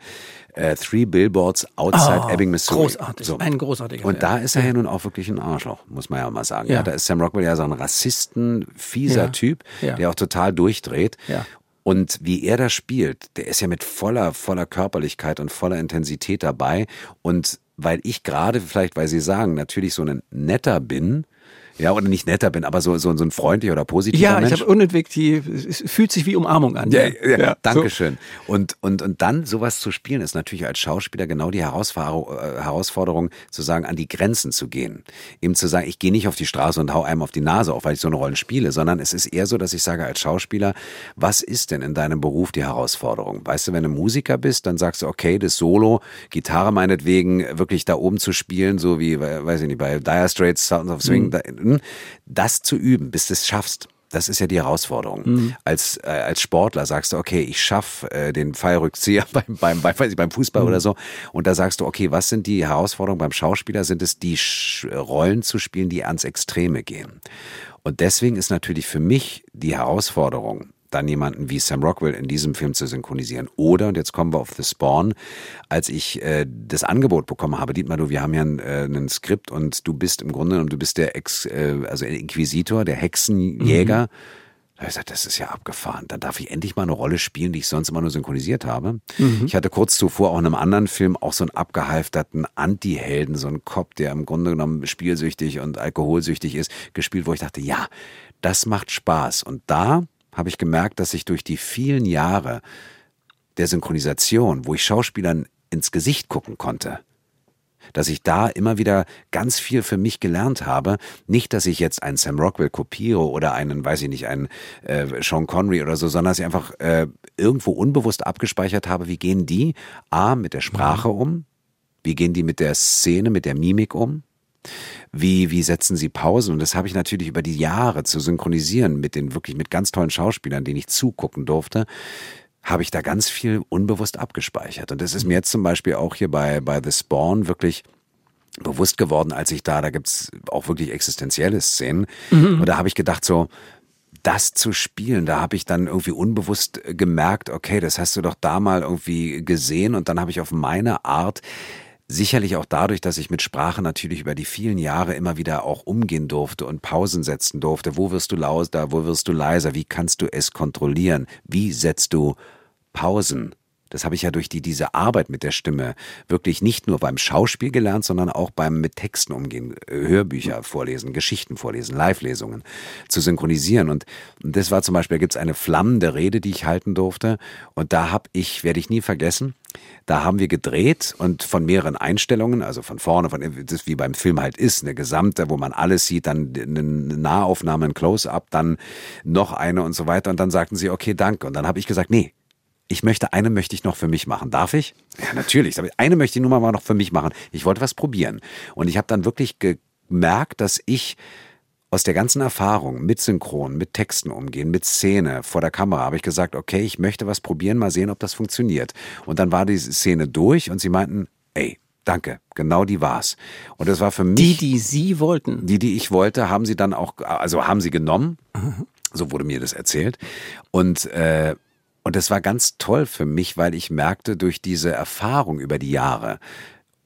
äh, Three Billboards Outside oh, Ebbing, Missouri. Großartig, so. ein großartiger Und da ist er ja nun auch wirklich ein Arschloch, muss man ja mal sagen. Ja. ja da ist Sam Rockwell ja so ein Rassisten, fieser ja. Typ, ja. der auch total durchdreht. Ja. Und wie er das spielt, der ist ja mit voller, voller Körperlichkeit und voller Intensität dabei. Und weil ich gerade, vielleicht weil Sie sagen, natürlich so ein netter bin, ja, oder nicht netter bin, aber so, so, so ein freundlicher oder positiver ja, Mensch. Ja, ich habe unentwegt, die, es fühlt sich wie Umarmung an. Ja, ja, ja Dankeschön. So. Und, und, und dann sowas zu spielen, ist natürlich als Schauspieler genau die Herausforderung, zu sagen, an die Grenzen zu gehen. Eben zu sagen, ich gehe nicht auf die Straße und hau einem auf die Nase auf, weil ich so eine Rolle spiele, sondern es ist eher so, dass ich sage als Schauspieler, was ist denn in deinem Beruf die Herausforderung? Weißt du, wenn du Musiker bist, dann sagst du, okay, das Solo, Gitarre meinetwegen, wirklich da oben zu spielen, so wie, weiß ich nicht, bei Dire Straits, Sounds of Swing, mhm das zu üben, bis du es schaffst. Das ist ja die Herausforderung. Mhm. Als, äh, als Sportler sagst du, okay, ich schaffe äh, den Fallrückzieher beim, beim, beim, weiß ich, beim Fußball mhm. oder so. Und da sagst du, okay, was sind die Herausforderungen beim Schauspieler? Sind es die Sch Rollen zu spielen, die ans Extreme gehen? Und deswegen ist natürlich für mich die Herausforderung, dann jemanden wie Sam Rockwell in diesem Film zu synchronisieren. Oder, und jetzt kommen wir auf The Spawn, als ich äh, das Angebot bekommen habe, Dietmar, du, wir haben ja ein, äh, ein Skript und du bist im Grunde und du bist der Ex, äh, also Inquisitor, der Hexenjäger. Mhm. Da habe ich gesagt, das ist ja abgefahren. Dann darf ich endlich mal eine Rolle spielen, die ich sonst immer nur synchronisiert habe. Mhm. Ich hatte kurz zuvor auch in einem anderen Film auch so einen abgehalfterten Anti-Helden, so einen Cop, der im Grunde genommen spielsüchtig und alkoholsüchtig ist, gespielt, wo ich dachte, ja, das macht Spaß. Und da habe ich gemerkt, dass ich durch die vielen Jahre der Synchronisation, wo ich Schauspielern ins Gesicht gucken konnte, dass ich da immer wieder ganz viel für mich gelernt habe. Nicht, dass ich jetzt einen Sam Rockwell kopiere oder einen, weiß ich nicht, einen äh, Sean Connery oder so, sondern dass ich einfach äh, irgendwo unbewusst abgespeichert habe, wie gehen die A mit der Sprache um, wie gehen die mit der Szene, mit der Mimik um, wie, wie setzen sie Pausen? Und das habe ich natürlich über die Jahre zu synchronisieren mit den wirklich mit ganz tollen Schauspielern, denen ich zugucken durfte habe ich da ganz viel unbewusst abgespeichert. Und das ist mir jetzt zum Beispiel auch hier bei, bei The Spawn wirklich bewusst geworden, als ich da, da gibt's auch wirklich existenzielle Szenen. Mhm. Und da habe ich gedacht, so, das zu spielen, da habe ich dann irgendwie unbewusst gemerkt, okay, das hast du doch da mal irgendwie gesehen und dann habe ich auf meine Art Sicherlich auch dadurch, dass ich mit Sprache natürlich über die vielen Jahre immer wieder auch umgehen durfte und Pausen setzen durfte. Wo wirst du lauter, wo wirst du leiser? Wie kannst du es kontrollieren? Wie setzt du Pausen? Das habe ich ja durch die, diese Arbeit mit der Stimme wirklich nicht nur beim Schauspiel gelernt, sondern auch beim mit Texten umgehen, äh, Hörbücher vorlesen, Geschichten vorlesen, Live-Lesungen zu synchronisieren. Und, das war zum Beispiel, da gibt es eine flammende Rede, die ich halten durfte. Und da habe ich, werde ich nie vergessen, da haben wir gedreht und von mehreren Einstellungen, also von vorne, von das wie beim Film halt ist, eine gesamte, wo man alles sieht, dann eine Nahaufnahme, ein Close-up, dann noch eine und so weiter. Und dann sagten sie, okay, danke. Und dann habe ich gesagt, nee, ich möchte, eine möchte ich noch für mich machen. Darf ich? Ja, natürlich. Eine möchte ich nur mal noch für mich machen. Ich wollte was probieren. Und ich habe dann wirklich gemerkt, dass ich aus der ganzen Erfahrung mit Synchron, mit Texten umgehen, mit Szene vor der Kamera, habe ich gesagt, okay, ich möchte was probieren, mal sehen, ob das funktioniert. Und dann war die Szene durch und sie meinten, ey, Danke, genau die war's. Und das war für mich. Die, die Sie wollten. Die, die ich wollte, haben sie dann auch, also haben sie genommen. Mhm. So wurde mir das erzählt. Und äh, und das war ganz toll für mich, weil ich merkte durch diese Erfahrung über die Jahre,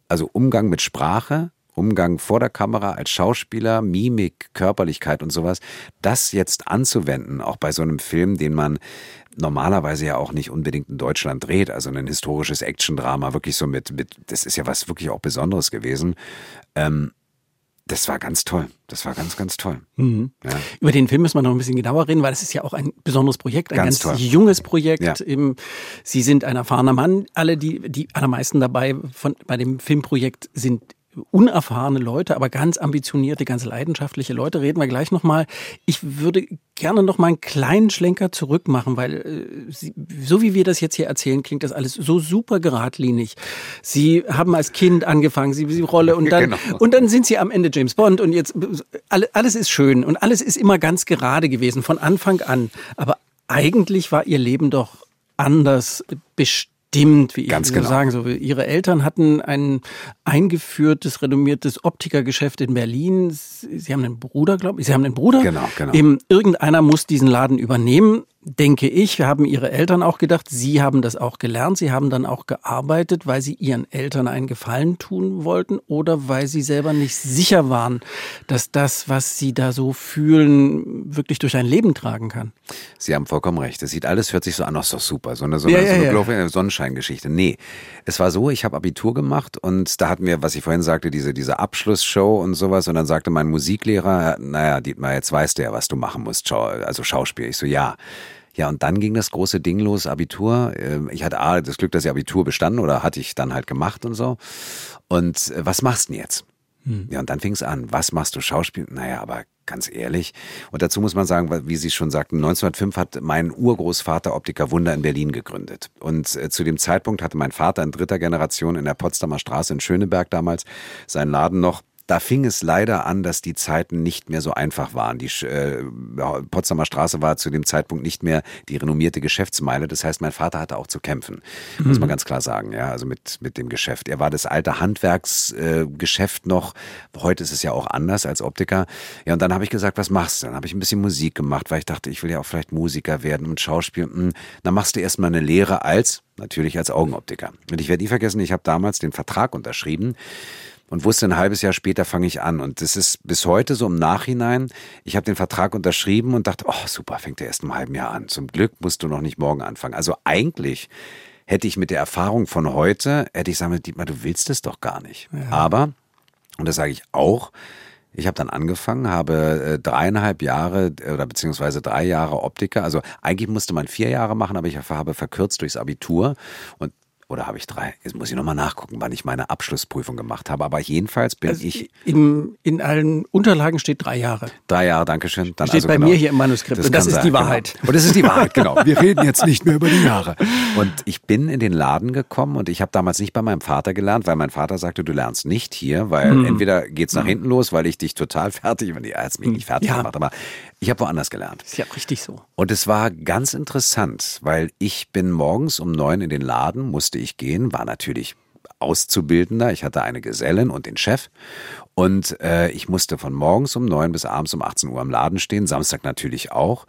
also Umgang mit Sprache, Umgang vor der Kamera als Schauspieler, Mimik, Körperlichkeit und sowas, das jetzt anzuwenden, auch bei so einem Film, den man normalerweise ja auch nicht unbedingt in Deutschland dreht. Also ein historisches Action-Drama, wirklich so mit, mit, das ist ja was wirklich auch Besonderes gewesen. Ähm, das war ganz toll. Das war ganz, ganz toll. Mhm. Ja. Über den Film müssen wir noch ein bisschen genauer reden, weil das ist ja auch ein besonderes Projekt, ein ganz, ganz junges Projekt. Ja. Sie sind ein erfahrener Mann. Alle, die, die allermeisten dabei von, bei dem Filmprojekt sind unerfahrene Leute, aber ganz ambitionierte, ganz leidenschaftliche Leute. Reden wir gleich nochmal. Ich würde gerne noch mal einen kleinen Schlenker zurück machen, weil äh, Sie, so wie wir das jetzt hier erzählen, klingt das alles so super geradlinig. Sie haben als Kind angefangen, Sie die Rolle und dann genau. und dann sind Sie am Ende James Bond und jetzt alles ist schön und alles ist immer ganz gerade gewesen von Anfang an. Aber eigentlich war Ihr Leben doch anders bestimmt stimmt, wie Ganz ich genau. sagen so. Ihre Eltern hatten ein eingeführtes, renommiertes Optikergeschäft in Berlin. Sie haben einen Bruder, glaube ich. Sie haben einen Bruder. Genau, genau. Eben, irgendeiner muss diesen Laden übernehmen denke ich, haben ihre Eltern auch gedacht, sie haben das auch gelernt, sie haben dann auch gearbeitet, weil sie ihren Eltern einen Gefallen tun wollten oder weil sie selber nicht sicher waren, dass das, was sie da so fühlen, wirklich durch ein Leben tragen kann. Sie haben vollkommen recht. Das sieht alles, hört sich so an, das ist doch super. So eine, so eine, ja, so eine ja. Sonnenscheingeschichte. Nee, es war so, ich habe Abitur gemacht und da hatten wir, was ich vorhin sagte, diese, diese Abschlussshow und sowas und dann sagte mein Musiklehrer, naja, Dietmar, jetzt weißt du ja, was du machen musst, also Schauspiel. Ich so, ja. Ja, und dann ging das große Ding los, Abitur. Ähm, ich hatte A, das Glück, dass ich Abitur bestanden oder hatte ich dann halt gemacht und so. Und äh, was machst du denn jetzt? Hm. Ja, und dann fing es an. Was machst du? Schauspiel? Naja, aber ganz ehrlich. Und dazu muss man sagen, wie Sie schon sagten, 1905 hat mein Urgroßvater Optiker Wunder in Berlin gegründet. Und äh, zu dem Zeitpunkt hatte mein Vater in dritter Generation in der Potsdamer Straße in Schöneberg damals seinen Laden noch da fing es leider an, dass die Zeiten nicht mehr so einfach waren. Die äh, Potsdamer Straße war zu dem Zeitpunkt nicht mehr die renommierte Geschäftsmeile. Das heißt, mein Vater hatte auch zu kämpfen, mhm. muss man mhm. ganz klar sagen. Ja, also mit mit dem Geschäft. Er war das alte Handwerksgeschäft äh, noch. Heute ist es ja auch anders als Optiker. Ja, und dann habe ich gesagt, was machst du? Dann habe ich ein bisschen Musik gemacht, weil ich dachte, ich will ja auch vielleicht Musiker werden und Schauspiel. Hm, dann machst du erstmal eine Lehre als natürlich als Augenoptiker. Und ich werde nie vergessen, ich habe damals den Vertrag unterschrieben und wusste ein halbes Jahr später fange ich an. Und das ist bis heute so im Nachhinein. Ich habe den Vertrag unterschrieben und dachte, oh super, fängt der erst im halben Jahr an. Zum Glück musst du noch nicht morgen anfangen. Also eigentlich hätte ich mit der Erfahrung von heute, hätte ich sagen, Dietmar, du willst es doch gar nicht. Ja. Aber, und das sage ich auch, ich habe dann angefangen, habe äh, dreieinhalb Jahre oder beziehungsweise drei Jahre Optiker. Also eigentlich musste man vier Jahre machen, aber ich habe verkürzt durchs Abitur. Und oder habe ich drei? Jetzt muss ich nochmal nachgucken, wann ich meine Abschlussprüfung gemacht habe. Aber jedenfalls bin also ich. In, in allen Unterlagen steht drei Jahre. Drei Jahre, danke schön. Dann steht also bei genau, mir hier im Manuskript. Das und das ist sein, die Wahrheit. Genau. Und das ist die Wahrheit, genau. Wir reden jetzt nicht mehr über die Jahre. Und ich bin in den Laden gekommen und ich habe damals nicht bei meinem Vater gelernt, weil mein Vater sagte, du lernst nicht hier, weil hm. entweder geht's nach hm. hinten los, weil ich dich total fertig, wenn die er hat mich nicht fertig ja. gemacht, aber ich habe woanders gelernt. Ist ja richtig so. Und es war ganz interessant, weil ich bin morgens um neun in den Laden, musste ich gehen, war natürlich Auszubildender. Ich hatte eine Gesellin und den Chef. Und äh, ich musste von morgens um neun bis abends um 18 Uhr am Laden stehen, Samstag natürlich auch.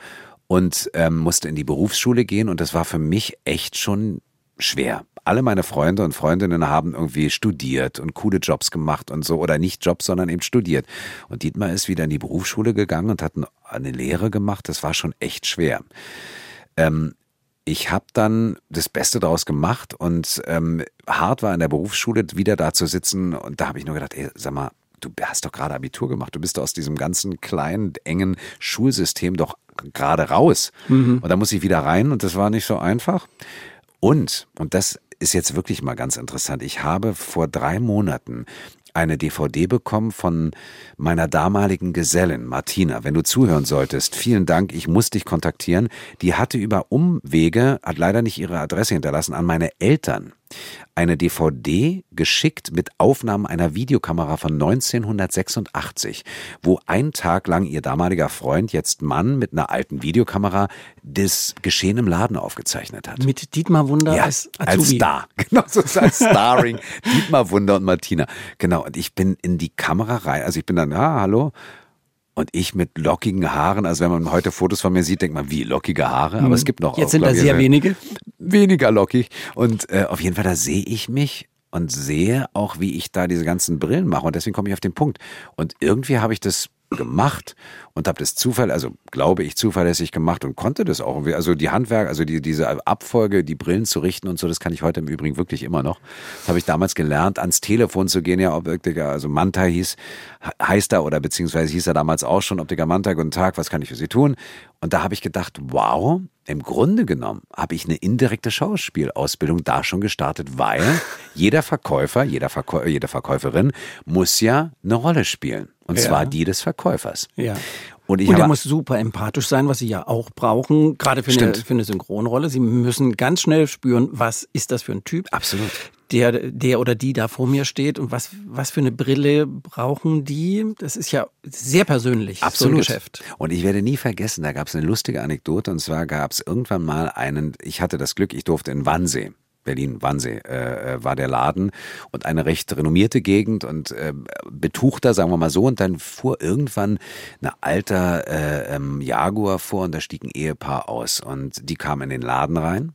Und ähm, musste in die Berufsschule gehen. Und das war für mich echt schon schwer alle meine Freunde und Freundinnen haben irgendwie studiert und coole Jobs gemacht und so oder nicht Jobs, sondern eben studiert. Und Dietmar ist wieder in die Berufsschule gegangen und hat eine Lehre gemacht. Das war schon echt schwer. Ähm, ich habe dann das Beste daraus gemacht und ähm, hart war in der Berufsschule wieder da zu sitzen und da habe ich nur gedacht, ey, sag mal, du hast doch gerade Abitur gemacht, du bist aus diesem ganzen kleinen, engen Schulsystem doch gerade raus. Mhm. Und da muss ich wieder rein und das war nicht so einfach. Und, und das ist jetzt wirklich mal ganz interessant. Ich habe vor drei Monaten eine DVD bekommen von meiner damaligen Gesellin Martina. Wenn du zuhören solltest, vielen Dank, ich muss dich kontaktieren. Die hatte über Umwege, hat leider nicht ihre Adresse hinterlassen, an meine Eltern eine DVD geschickt mit Aufnahmen einer Videokamera von 1986, wo ein Tag lang ihr damaliger Freund, jetzt Mann, mit einer alten Videokamera das Geschehen im Laden aufgezeichnet hat. Mit Dietmar Wunder ja, als Azubi. Als Star. Genau, so als Starring. Dietmar Wunder und Martina. Genau, und ich bin in die Kamera rein. Also ich bin dann, ja, hallo, und ich mit lockigen Haaren, also wenn man heute Fotos von mir sieht, denkt man, wie lockige Haare, aber mhm. es gibt noch. Jetzt auch, sind da sehr wenige. Weniger lockig. Und äh, auf jeden Fall, da sehe ich mich und sehe auch, wie ich da diese ganzen Brillen mache. Und deswegen komme ich auf den Punkt. Und irgendwie habe ich das gemacht und habe das Zufall, also glaube ich zuverlässig gemacht und konnte das auch. Also die Handwerk, also die, diese Abfolge, die Brillen zu richten und so, das kann ich heute im Übrigen wirklich immer noch. Das habe ich damals gelernt, ans Telefon zu gehen, ja, Optiker, also Manta hieß, heißt er oder beziehungsweise hieß er damals auch schon Optiker Manta, guten Tag, was kann ich für Sie tun? Und da habe ich gedacht, wow, im Grunde genommen habe ich eine indirekte Schauspielausbildung da schon gestartet, weil jeder Verkäufer, jeder Verkäu jede Verkäuferin muss ja eine Rolle spielen. Und ja. zwar die des Verkäufers. Ja. Und, ich und er muss super empathisch sein, was Sie ja auch brauchen, gerade für eine, für eine Synchronrolle. Sie müssen ganz schnell spüren, was ist das für ein Typ. Absolut der, der oder die da vor mir steht und was, was für eine Brille brauchen die? Das ist ja sehr persönlich, Absolut. so ein Geschäft. Und ich werde nie vergessen, da gab es eine lustige Anekdote und zwar gab es irgendwann mal einen, ich hatte das Glück, ich durfte in Wannsee Berlin Wannsee äh, äh, war der Laden und eine recht renommierte Gegend und äh, betuchter, sagen wir mal so. Und dann fuhr irgendwann eine alter äh, ähm, Jaguar vor und da stieg ein Ehepaar aus und die kamen in den Laden rein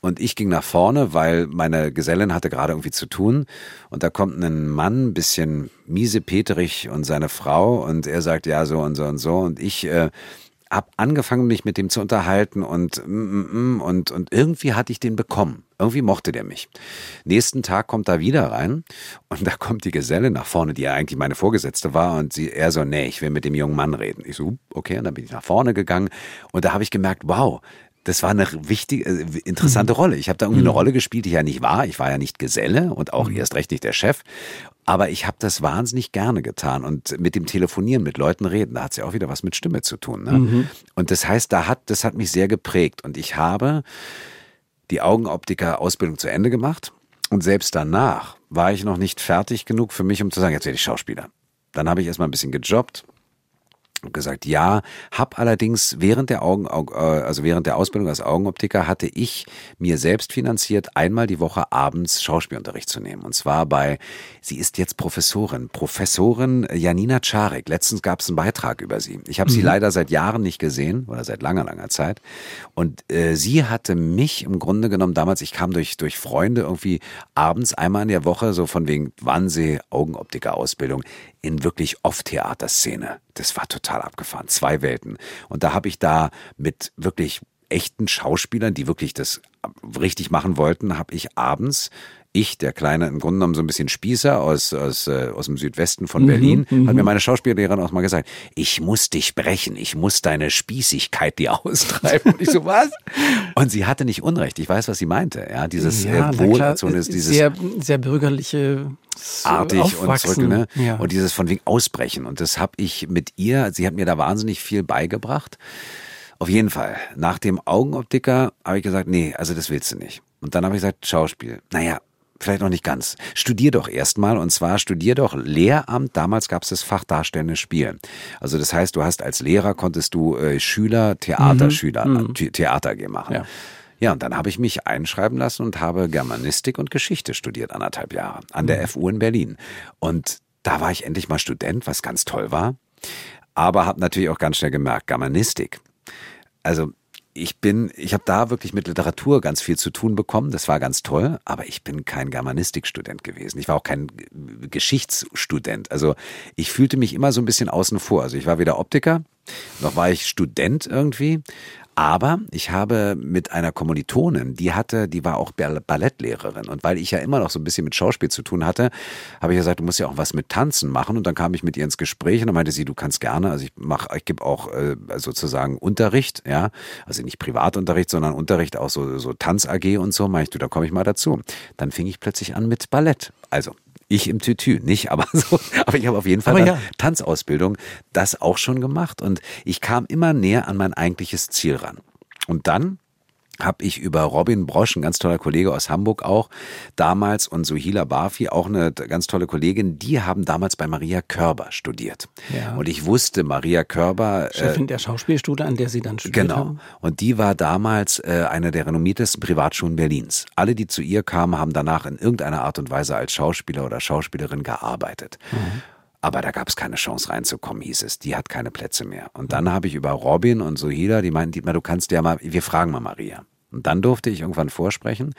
und ich ging nach vorne, weil meine Gesellin hatte gerade irgendwie zu tun. Und da kommt ein Mann, bisschen miesepeterig und seine Frau. Und er sagt, ja, so und so und so. Und ich äh, habe angefangen, mich mit dem zu unterhalten. Und, mm, mm, mm, und, und irgendwie hatte ich den bekommen. Irgendwie mochte der mich. Nächsten Tag kommt er wieder rein und da kommt die Geselle nach vorne, die ja eigentlich meine Vorgesetzte war und sie, er so, nee, ich will mit dem jungen Mann reden. Ich so, okay, und dann bin ich nach vorne gegangen und da habe ich gemerkt, wow, das war eine wichtige, äh, interessante mhm. Rolle. Ich habe da irgendwie mhm. eine Rolle gespielt, die ich ja nicht war. Ich war ja nicht Geselle und auch mhm. erst recht nicht der Chef. Aber ich habe das wahnsinnig gerne getan und mit dem Telefonieren, mit Leuten reden, da hat es ja auch wieder was mit Stimme zu tun. Ne? Mhm. Und das heißt, da hat, das hat mich sehr geprägt. Und ich habe die Augenoptiker-Ausbildung zu Ende gemacht. Und selbst danach war ich noch nicht fertig genug für mich, um zu sagen, jetzt werde ich Schauspieler. Dann habe ich erstmal ein bisschen gejobbt, gesagt, ja, hab allerdings während der Augen, äh, also während der Ausbildung als Augenoptiker hatte ich mir selbst finanziert, einmal die Woche abends Schauspielunterricht zu nehmen. Und zwar bei, sie ist jetzt Professorin, Professorin Janina Czarek. Letztens gab es einen Beitrag über sie. Ich habe mhm. sie leider seit Jahren nicht gesehen oder seit langer, langer Zeit. Und äh, sie hatte mich im Grunde genommen damals, ich kam durch, durch Freunde irgendwie abends einmal in der Woche, so von wegen Wannsee Augenoptiker-Ausbildung in wirklich Off-Theaterszene. Das war total abgefahren. Zwei Welten. Und da habe ich da mit wirklich echten Schauspielern, die wirklich das richtig machen wollten, habe ich abends ich, der kleine, im Grunde genommen so ein bisschen Spießer aus, aus, äh, aus dem Südwesten von mhm, Berlin, hat mir mhm. meine Schauspiellehrerin auch mal gesagt, ich muss dich brechen, ich muss deine Spießigkeit dir austreiben. Und ich so, was? Und sie hatte nicht Unrecht. Ich weiß, was sie meinte. Ja, dieses ja, äh, Wohl, so dieses sehr, sehr bürgerliche artig und zurück, ne? Ja. Und dieses von wegen Ausbrechen. Und das habe ich mit ihr, sie hat mir da wahnsinnig viel beigebracht. Auf jeden Fall. Nach dem Augenoptiker habe ich gesagt, nee, also das willst du nicht. Und dann habe ich gesagt, Schauspiel. Naja, vielleicht noch nicht ganz. Studier doch erstmal und zwar studier doch Lehramt. Damals gab es das Fach Darstellendes Spiel. Also das heißt, du hast als Lehrer konntest du äh, Schüler, Theaterschüler, mhm. mhm. Theater machen. Ja. Ja, und dann habe ich mich einschreiben lassen und habe Germanistik und Geschichte studiert, anderthalb Jahre, an der mhm. FU in Berlin. Und da war ich endlich mal Student, was ganz toll war. Aber habe natürlich auch ganz schnell gemerkt, Germanistik. Also ich bin, ich habe da wirklich mit Literatur ganz viel zu tun bekommen. Das war ganz toll, aber ich bin kein Germanistikstudent gewesen. Ich war auch kein Geschichtsstudent. Also ich fühlte mich immer so ein bisschen außen vor. Also ich war weder Optiker, noch war ich Student irgendwie. Aber ich habe mit einer Kommilitonin, die hatte, die war auch Ballettlehrerin. Und weil ich ja immer noch so ein bisschen mit Schauspiel zu tun hatte, habe ich gesagt, du musst ja auch was mit Tanzen machen. Und dann kam ich mit ihr ins Gespräch und dann meinte sie, du kannst gerne, also ich mache, ich gebe auch äh, sozusagen Unterricht, ja, also nicht Privatunterricht, sondern Unterricht auch so, so Tanz AG und so. Meinte ich, du, da komme ich mal dazu. Dann fing ich plötzlich an mit Ballett. Also ich im Tütü, nicht, aber so. Aber ich habe auf jeden Fall ja. Tanzausbildung das auch schon gemacht und ich kam immer näher an mein eigentliches Ziel ran. Und dann habe ich über Robin Brosch, ein ganz toller Kollege aus Hamburg auch, damals und Suhila Barfi, auch eine ganz tolle Kollegin, die haben damals bei Maria Körber studiert. Ja. Und ich wusste, Maria Körber... Äh, Chefin äh, der Schauspielschule, an der sie dann studiert genau. haben. Und die war damals äh, eine der renommiertesten Privatschulen Berlins. Alle, die zu ihr kamen, haben danach in irgendeiner Art und Weise als Schauspieler oder Schauspielerin gearbeitet. Mhm. Aber da gab es keine Chance reinzukommen, hieß es. Die hat keine Plätze mehr. Und dann habe ich über Robin und Sohila, die meinten, Dietmar, du kannst ja mal, wir fragen mal Maria. Und dann durfte ich irgendwann vorsprechen.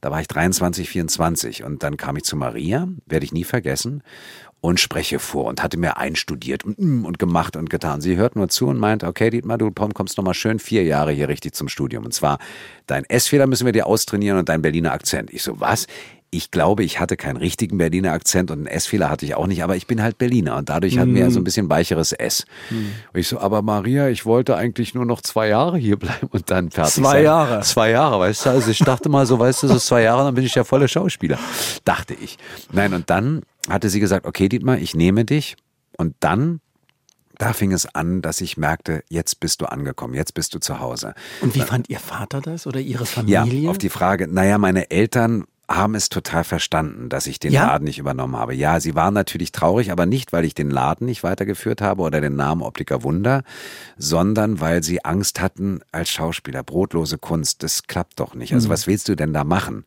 Da war ich 23, 24 und dann kam ich zu Maria, werde ich nie vergessen und spreche vor und hatte mir einstudiert und, mm, und gemacht und getan. Sie hört nur zu und meint, okay, Dietmar, du kommst noch mal schön vier Jahre hier richtig zum Studium. Und zwar, dein S-Fehler müssen wir dir austrainieren und dein Berliner Akzent. Ich so, was? Ich glaube, ich hatte keinen richtigen Berliner Akzent und einen S-Fehler hatte ich auch nicht, aber ich bin halt Berliner und dadurch hatten wir so ein bisschen weicheres S. Mm. Und ich so, aber Maria, ich wollte eigentlich nur noch zwei Jahre hier bleiben und dann fertig Zwei sein. Jahre. Zwei Jahre, weißt du? Also ich dachte mal so, weißt du, so zwei Jahre, dann bin ich ja voller Schauspieler. Dachte ich. Nein, und dann hatte sie gesagt, okay, Dietmar, ich nehme dich. Und dann, da fing es an, dass ich merkte, jetzt bist du angekommen, jetzt bist du zu Hause. Und wie fand Ihr Vater das oder Ihre Ja, Familie? auf die Frage, naja, meine Eltern haben es total verstanden, dass ich den Ja? Laden nicht übernommen habe. Ja, sie waren natürlich traurig, aber nicht, weil ich den Laden nicht weitergeführt habe oder den Namen Optiker Wunder, sondern weil sie Angst hatten als Schauspieler, brotlose Kunst, das klappt doch nicht. Also was willst du denn da machen?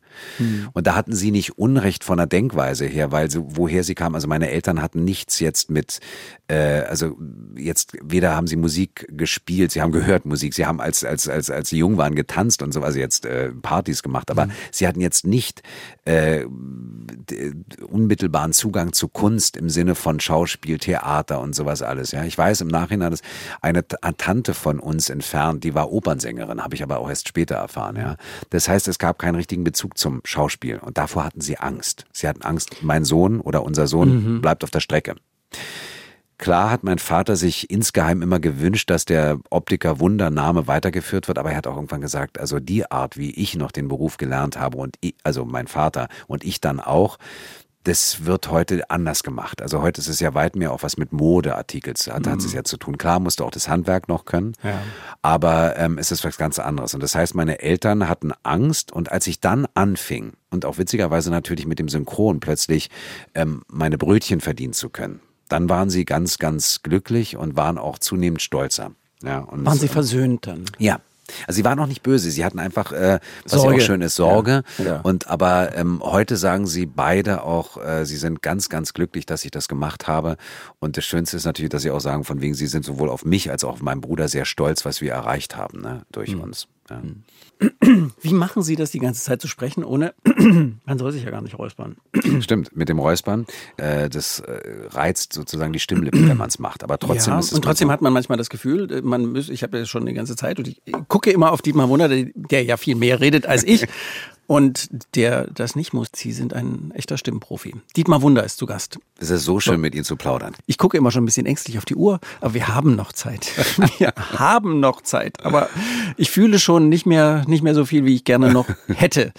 Und da hatten sie nicht Unrecht von der Denkweise her, weil sie, woher sie kamen, also meine Eltern hatten nichts jetzt mit, äh, also jetzt weder haben sie Musik gespielt, sie haben gehört Musik, sie haben als als als als sie jung waren getanzt und so, also jetzt äh, Partys gemacht, aber sie hatten jetzt nicht äh, unmittelbaren Zugang zu Kunst im Sinne von Schauspiel, Theater und sowas alles. Ja, ich weiß im Nachhinein, dass eine Tante von uns entfernt, die war Opernsängerin, habe ich aber auch erst später erfahren. Ja, das heißt, es gab keinen richtigen Bezug zum Schauspiel und davor hatten sie Angst. Sie hatten Angst, mein Sohn oder unser Sohn bleibt auf der Strecke. Klar hat mein Vater sich insgeheim immer gewünscht, dass der Optiker Wundername weitergeführt wird, aber er hat auch irgendwann gesagt, also die Art, wie ich noch den Beruf gelernt habe und ich, also mein Vater und ich dann auch, das wird heute anders gemacht. Also heute ist es ja weit mehr auch was mit Modeartikels, hat, hat es ja zu tun. Klar musst du auch das Handwerk noch können, Ja. aber ähm, es ist was ganz anderes. Und das heißt, meine Eltern hatten Angst und als ich dann anfing und auch witzigerweise natürlich mit dem Synchron plötzlich ähm, meine Brötchen verdienen zu können, dann waren sie ganz, ganz glücklich und waren auch zunehmend stolzer. Ja, und Waren Sie versöhnt dann? ja. Also sie waren noch nicht böse, sie hatten einfach, äh, was ja Sorge. auch schön ist, Sorge. Ja, ja. Und aber ähm, heute sagen sie beide auch, äh, sie sind ganz, ganz glücklich, dass ich das gemacht habe. Und das Schönste ist natürlich, dass sie auch sagen, von wegen, sie sind sowohl auf mich als auch auf meinen Bruder sehr stolz, was wir erreicht haben, ne, durch Hm. uns. Ja. Wie machen Sie das die ganze Zeit zu sprechen, ohne, man soll sich ja gar nicht räuspern. Stimmt, mit dem Räuspern, äh, das äh, reizt sozusagen die Stimmlippen, wenn man es macht. Aber trotzdem ja, ist es und trotzdem so, hat man manchmal das Gefühl, äh, man müsse, ich habe ja schon die ganze Zeit und ich gucke immer auf Dietmar Wunder, der, ja viel mehr redet als ich und der das nicht muss. Sie sind ein echter Stimmprofi. Dietmar Wunder ist zu Gast. es ist so schön, mit ihnen zu plaudern. Ich gucke immer schon ein bisschen ängstlich auf die Uhr, aber wir haben noch Zeit. Wir haben noch Zeit, aber ich fühle schon nicht mehr, nicht mehr so viel, wie ich gerne noch hätte.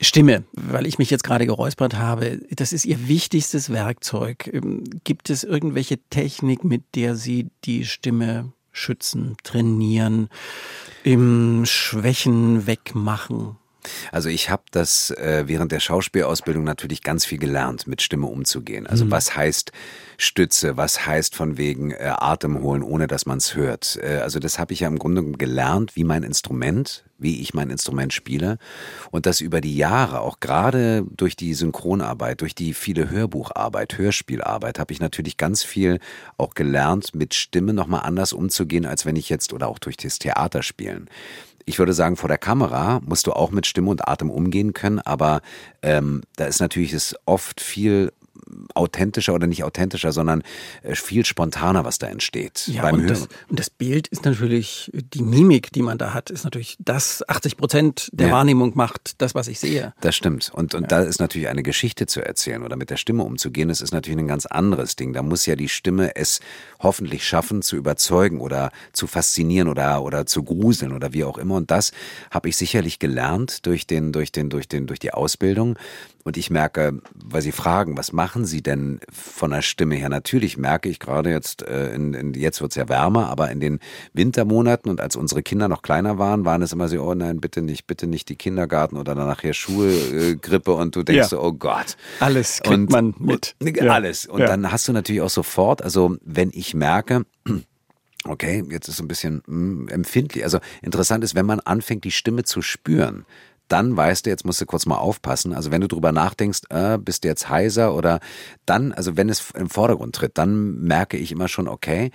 Stimme, weil ich mich jetzt gerade geräuspert habe, das ist Ihr wichtigstes Werkzeug. Ähm, Gibt es irgendwelche Technik, mit der Sie die Stimme schützen, trainieren, im Schwächen wegmachen? Also ich habe das äh, während der Schauspielausbildung natürlich ganz viel gelernt, mit Stimme umzugehen. Also was heißt Stütze, was heißt von wegen äh, Atem holen, ohne dass man es hört. Äh, also das habe ich ja im Grunde gelernt, wie mein Instrument, wie ich mein Instrument spiele. Und das über die Jahre, auch gerade durch die Synchronarbeit, durch die viele Hörbucharbeit, Hörspielarbeit, habe ich natürlich ganz viel auch gelernt, mit Stimme nochmal anders umzugehen, als wenn ich jetzt oder auch durch das Theaterspielen ich würde sagen, vor der Kamera musst du auch mit Stimme und Atem umgehen können, aber ähm, da ist natürlich es oft viel authentischer oder nicht authentischer, sondern äh, viel spontaner, was da entsteht Ja, beim und Hören. das, und das Bild ist natürlich, die Mimik, die man da hat, ist natürlich das 80 Prozent der Ja. Wahrnehmung macht, das, was ich sehe. Das stimmt. Und, und da ist natürlich eine Geschichte zu erzählen oder mit der Stimme umzugehen, das ist natürlich ein ganz anderes Ding. Da muss ja die Stimme es hoffentlich schaffen, zu überzeugen oder zu faszinieren oder, oder zu gruseln oder wie auch immer. Und das habe ich sicherlich gelernt durch den, durch den, durch den, durch die Ausbildung. Und ich merke, weil Sie fragen, was machen Sie denn von der Stimme her? Natürlich merke ich gerade jetzt, äh, in, in, jetzt wird's ja wärmer, aber in den Wintermonaten und als unsere Kinder noch kleiner waren, waren es immer so, oh nein, bitte nicht, bitte nicht die Kindergarten oder dann nachher Schulgrippe und du denkst Ja. so, oh Gott. Alles kriegt man mit. Und, Ja. alles. Und Ja. dann hast du natürlich auch sofort, also wenn ich merke, okay, jetzt ist so ein bisschen mm, empfindlich. Also interessant ist, wenn man anfängt, die Stimme zu spüren, dann weißt du, jetzt musst du kurz mal aufpassen. Also wenn du drüber nachdenkst, äh, bist du jetzt heiser oder dann, also wenn es im Vordergrund tritt, dann merke ich immer schon, okay,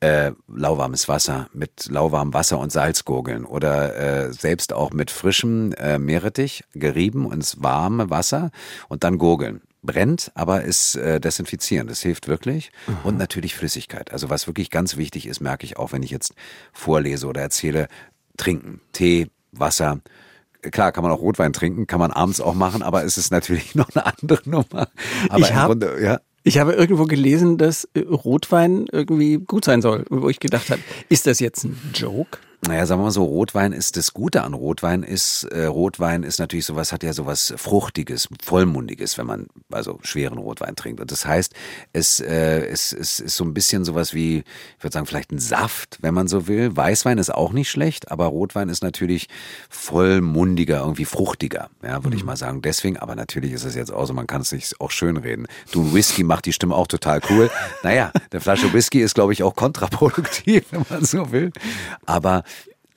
äh, lauwarmes Wasser mit lauwarmem Wasser und Salz gurgeln oder äh, selbst auch mit frischem äh, Meerrettich gerieben ins warme Wasser und dann gurgeln brennt, aber ist äh, desinfizierend. Das hilft wirklich. Mhm. Und natürlich Flüssigkeit. Also was wirklich ganz wichtig ist, merke ich auch, wenn ich jetzt vorlese oder erzähle, trinken. Tee, Wasser. Klar, kann man auch Rotwein trinken, kann man abends auch machen, aber es ist natürlich noch eine andere Nummer. Aber ich habe ja. Ich habe irgendwo gelesen, dass äh, Rotwein irgendwie gut sein soll, wo ich gedacht habe, ist das jetzt ein Joke? Naja, sagen wir mal so, Rotwein ist das Gute an Rotwein ist, äh, Rotwein ist natürlich sowas, hat ja sowas Fruchtiges, Vollmundiges, wenn man also schweren Rotwein trinkt. Und das heißt, es, äh, es, es ist so ein bisschen sowas wie, ich würde sagen, vielleicht ein Saft, wenn man so will. Weißwein ist auch nicht schlecht, aber Rotwein ist natürlich vollmundiger, irgendwie fruchtiger, ja, würde mhm. ich mal sagen. Deswegen, aber natürlich ist es jetzt auch so, man kann es sich auch schön reden. Du, ein Whisky macht die Stimme auch total cool. naja, eine Flasche Whisky ist, glaube ich, auch kontraproduktiv, wenn man so will. Aber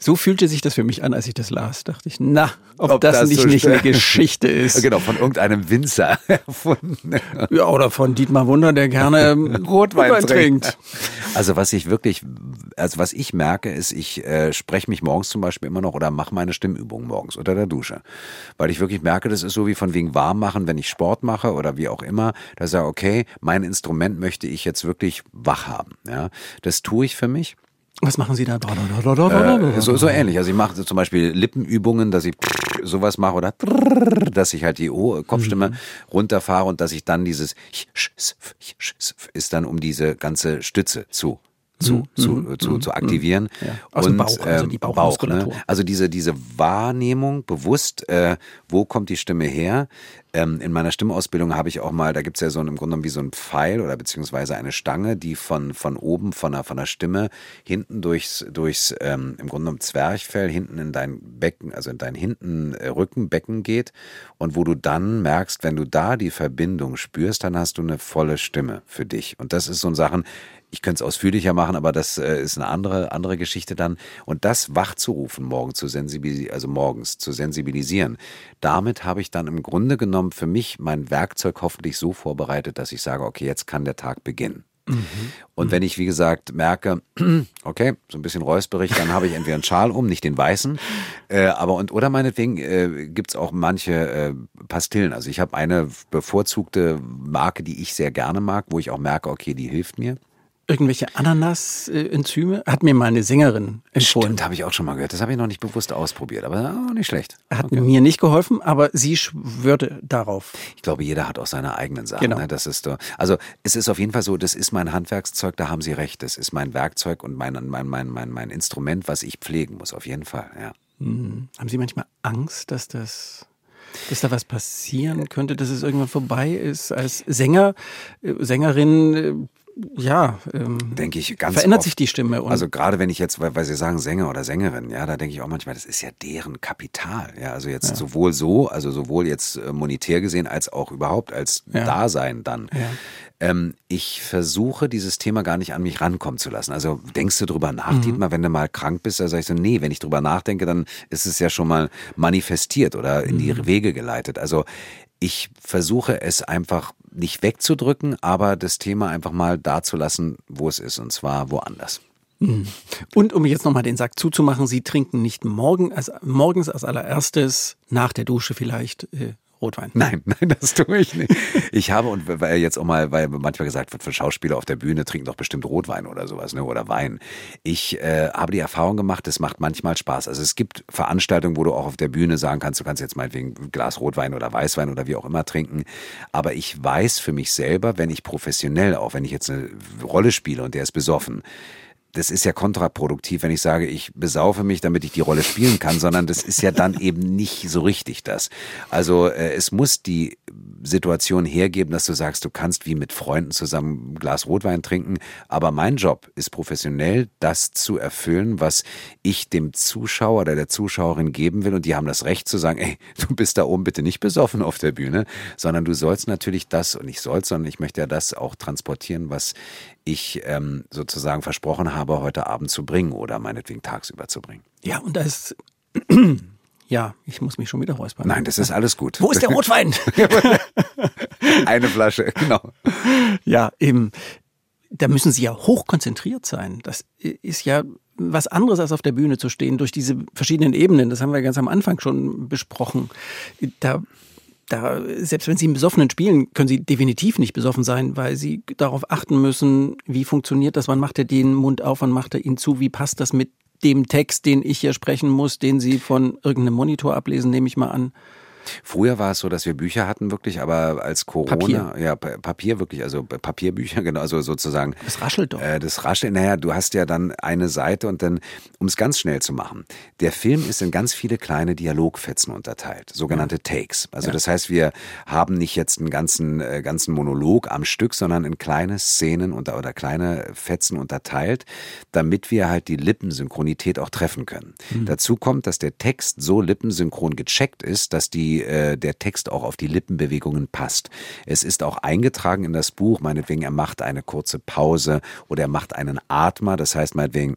so fühlte sich das für mich an, als ich das las. Dachte ich, na, ob, ob das, das, nicht, so nicht eine Geschichte ist. Genau, von irgendeinem Winzer erfunden. Ja, oder von Dietmar Wunder, der gerne Rotwein, Rotwein trinkt. Also was ich wirklich, also was ich merke, ist, ich äh, spreche mich morgens zum Beispiel immer noch oder mache meine Stimmübungen morgens unter der Dusche. Weil ich wirklich merke, das ist so wie von wegen warm machen, wenn ich Sport mache oder wie auch immer. Da sage okay, mein Instrument möchte ich jetzt wirklich wach haben. Ja, Das tue ich für mich. Was machen Sie da? Äh, so, so ähnlich. Also ich mache zum Beispiel Lippenübungen, dass ich sowas mache oder dass ich halt die Kopfstimme mhm. runterfahre und dass ich dann dieses ist dann um diese ganze Stütze zu zu, mhm. zu, mhm. zu, zu aktivieren. Ja. Aus und, dem Bauch, also die Bauchmuskulatur. Bauch, ne? Also diese, diese Wahrnehmung, bewusst, äh, wo kommt die Stimme her? Ähm, in meiner Stimmausbildung habe ich auch mal, da gibt es ja so ein, im Grunde genommen wie so ein Pfeil oder beziehungsweise eine Stange, die von, von oben, von der, von der Stimme, hinten durchs, durchs ähm, im Grunde genommen Zwerchfell, hinten in dein Becken, also in dein hinten äh, Rückenbecken geht und wo du dann merkst, wenn du da die Verbindung spürst, dann hast du eine volle Stimme für dich. Und das ist so ein Sachen, ich könnte es ausführlicher machen, aber das äh, ist eine andere, andere Geschichte dann. Und das wachzurufen, morgen zu sensibilisieren, also morgens zu sensibilisieren, damit habe ich dann im Grunde genommen für mich mein Werkzeug hoffentlich so vorbereitet, dass ich sage, okay, jetzt kann der Tag beginnen. Mhm. Und wenn ich, wie gesagt, merke, okay, so ein bisschen räusperig, dann habe ich entweder einen Schal um, nicht den weißen, äh, aber und oder meinetwegen äh, gibt manche äh, Pastillen. Also ich habe eine bevorzugte Marke, die ich sehr gerne mag, wo ich auch merke, okay, die hilft mir irgendwelche Ananas-Enzyme? Hat mir mal eine Sängerin empfohlen. Stimmt, habe ich auch schon mal gehört. Das habe ich noch nicht bewusst ausprobiert, aber auch nicht schlecht. Hat okay. mir nicht geholfen, aber sie schwörte darauf. Ich glaube, jeder hat auch seine eigenen Sachen. Genau. Ne? Das ist also es ist auf jeden Fall so, das ist mein Handwerkszeug, da haben Sie recht. Das ist mein Werkzeug und mein, mein, mein, mein, mein Instrument, was ich pflegen muss, auf jeden Fall, ja. Hm. Haben Sie manchmal Angst, dass das dass da was passieren könnte, dass es irgendwann vorbei ist. Als Sänger, äh, Sängerin äh, ja, ähm, denke ich ganz verändert oft. sich die Stimme. also gerade wenn ich jetzt, weil, weil Sie sagen Sänger oder Sängerin, ja, da denke ich auch manchmal, das ist ja deren Kapital. Ja, also jetzt ja. sowohl so, also sowohl jetzt äh, monetär gesehen als auch überhaupt als ja. Dasein dann. Ja. Ähm, ich versuche dieses Thema gar nicht an mich rankommen zu lassen. Also denkst du drüber nach, mhm. Dietmar, wenn du mal krank bist, da sage ich so, nee, wenn ich drüber nachdenke, dann ist es ja schon mal manifestiert oder in die mhm. Wege geleitet. Also ich versuche es einfach nicht wegzudrücken, aber das Thema einfach mal dazulassen, wo es ist, und zwar woanders. Mhm. Und um jetzt nochmal den Sack zuzumachen, Sie trinken nicht morgen, als, morgens als allererstes, nach der Dusche vielleicht, äh, Rotwein. Nein, nein, das tue ich nicht. Ich habe, und weil jetzt auch mal, weil manchmal gesagt wird, für Schauspieler auf der Bühne trinken doch bestimmt Rotwein oder sowas, ne? Oder Wein. Ich äh, habe die Erfahrung gemacht, es macht manchmal Spaß. Also es gibt Veranstaltungen, wo du auch auf der Bühne sagen kannst, du kannst jetzt meinetwegen ein Glas Rotwein oder Weißwein oder wie auch immer trinken. Aber ich weiß für mich selber, wenn ich professionell, auch wenn ich jetzt eine Rolle spiele und der ist besoffen, das ist ja kontraproduktiv, wenn ich sage, ich besaufe mich, damit ich die Rolle spielen kann, sondern das ist ja dann eben nicht so richtig das. Also äh, es muss die Situation hergeben, dass du sagst, du kannst wie mit Freunden zusammen ein Glas Rotwein trinken, aber mein Job ist professionell, das zu erfüllen, was ich dem Zuschauer oder der Zuschauerin geben will und die haben das Recht zu sagen, ey, du bist da oben bitte nicht besoffen auf der Bühne, sondern du sollst natürlich das und ich soll, sondern ich möchte ja das auch transportieren, was ich ähm, sozusagen versprochen habe, heute Abend zu bringen oder meinetwegen tagsüber zu bringen. Ja, und das ja, ich muss mich schon wieder räuspern. Nein, das ist alles gut. Wo ist der Rotwein? Eine Flasche, genau. Ja, eben. da müssen Sie ja hochkonzentriert sein. Das ist ja was anderes als auf der Bühne zu stehen durch diese verschiedenen Ebenen. Das haben wir ganz am Anfang schon besprochen. Da da, selbst wenn Sie einen Besoffenen spielen, können Sie definitiv nicht besoffen sein, weil Sie darauf achten müssen, wie funktioniert das, wann macht er den Mund auf, wann macht er ihn zu, wie passt das mit dem Text, den ich hier sprechen muss, den Sie von irgendeinem Monitor ablesen, nehme ich mal an. Früher war es so, dass wir Bücher hatten wirklich, aber als Corona, Papier. ja, Papier wirklich, also Papierbücher, genau, also sozusagen. Das raschelt doch. Äh, das raschelt, naja, du hast ja dann eine Seite und dann, um es ganz schnell zu machen, der Film ist in ganz viele kleine Dialogfetzen unterteilt, sogenannte Takes. Also Ja. das heißt, wir haben nicht jetzt einen ganzen, äh, ganzen Monolog am Stück, sondern in kleine Szenen unter, oder kleine Fetzen unterteilt, damit wir halt die Lippensynchronität auch treffen können. Dazu kommt, dass der Text so lippensynchron gecheckt ist, dass die, äh, der Text auch auf die Lippenbewegungen passt. Es ist auch eingetragen in das Buch, meinetwegen, er macht eine kurze Pause oder er macht einen Atmer, das heißt meinetwegen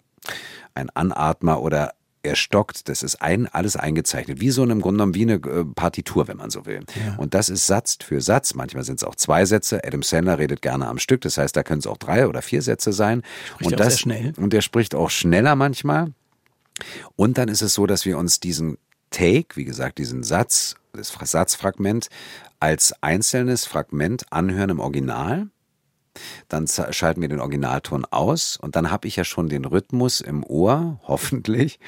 ein Anatmer oder er stockt, das ist ein, alles eingezeichnet, wie so im Grunde genommen wie eine äh, Partitur, wenn man so will. Und das ist Satz für Satz, manchmal sind es auch zwei Sätze. Adam Sandler redet gerne am Stück, das heißt, da können es auch drei oder vier Sätze sein. Spricht und das, sehr schnell. Und er spricht auch schneller manchmal. Und dann ist es so, dass wir uns diesen Take, wie gesagt, diesen Satz, das Satzfragment als einzelnes Fragment anhören im Original. Dann schalten wir den Originalton aus und dann habe ich ja schon den Rhythmus im Ohr, hoffentlich.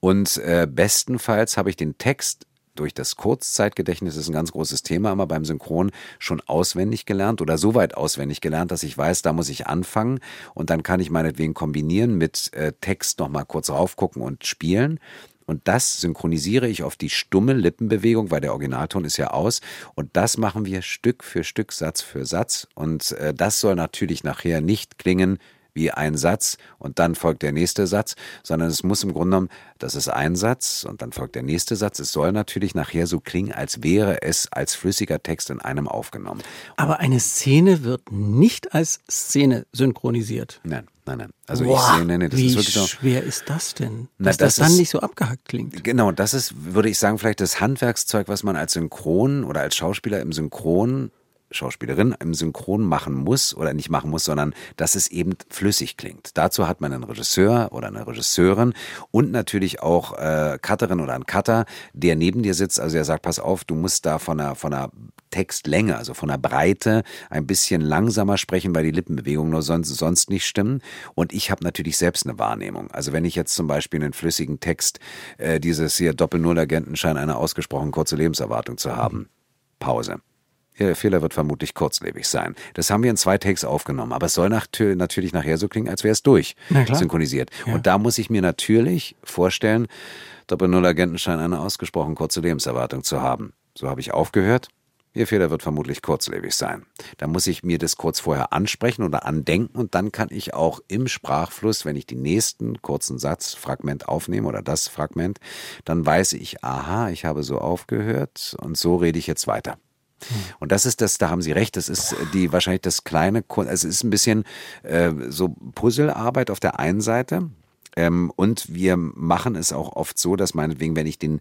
Und äh, bestenfalls habe ich den Text durch das Kurzzeitgedächtnis ist ein ganz großes Thema immer beim Synchron schon auswendig gelernt oder so weit auswendig gelernt, dass ich weiß, da muss ich anfangen und dann kann ich meinetwegen kombinieren mit äh, Text nochmal kurz raufgucken und spielen. Und das synchronisiere ich auf die stumme Lippenbewegung, weil der Originalton ist ja aus. Und das machen wir Stück für Stück, Satz für Satz. Und äh, das soll natürlich nachher nicht klingen wie ein Satz und dann folgt der nächste Satz, sondern es muss im Grunde genommen, das ist ein Satz und dann folgt der nächste Satz. Es soll natürlich nachher so klingen, als wäre es als flüssiger Text in einem aufgenommen. Aber eine Szene wird nicht als Szene synchronisiert. Nein, nein, nein. Also Boah, ich sehe, nein, nein, das wie ist wirklich so. schwer ist das denn? Na, Dass das, das dann ist- nicht so abgehackt klingt. Genau, das ist, würde ich sagen, vielleicht das Handwerkszeug, was man als Synchron oder als Schauspieler im Synchron, Schauspielerin im Synchron machen muss oder nicht machen muss, sondern dass es eben flüssig klingt. Dazu hat man einen Regisseur oder eine Regisseurin und natürlich auch äh, Cutterin oder einen Cutter, der neben dir sitzt. Also er sagt, pass auf, du musst da von der, von der Textlänge, also von der Breite ein bisschen langsamer sprechen, weil die Lippenbewegungen nur sonst, sonst nicht stimmen. Und ich habe natürlich selbst eine Wahrnehmung. Also wenn ich jetzt zum Beispiel einen flüssigen Text, äh, dieses hier Doppel-Null-Agenten scheinen eine ausgesprochen kurze Lebenserwartung zu haben. Pause. Der Fehler wird vermutlich kurzlebig sein. Das haben wir in zwei Takes aufgenommen, aber es soll nach, natürlich nachher so klingen, als wäre es durch synchronisiert. Ja. Und da muss ich mir natürlich vorstellen, Doppel-Null-Agenten scheinen eine ausgesprochen kurze Lebenserwartung zu haben. So habe ich aufgehört. Ihr Fehler wird vermutlich kurzlebig sein. Da muss ich mir das kurz vorher ansprechen oder andenken und dann kann ich auch im Sprachfluss, wenn ich den nächsten kurzen Satzfragment aufnehme oder das Fragment, dann weiß ich, aha, ich habe so aufgehört und so rede ich jetzt weiter. Und das ist das, da haben Sie recht, das ist die wahrscheinlich das kleine, also es ist ein bisschen äh, so Puzzlearbeit auf der einen Seite. Ähm, und wir machen es auch oft so, dass meinetwegen, wenn ich den,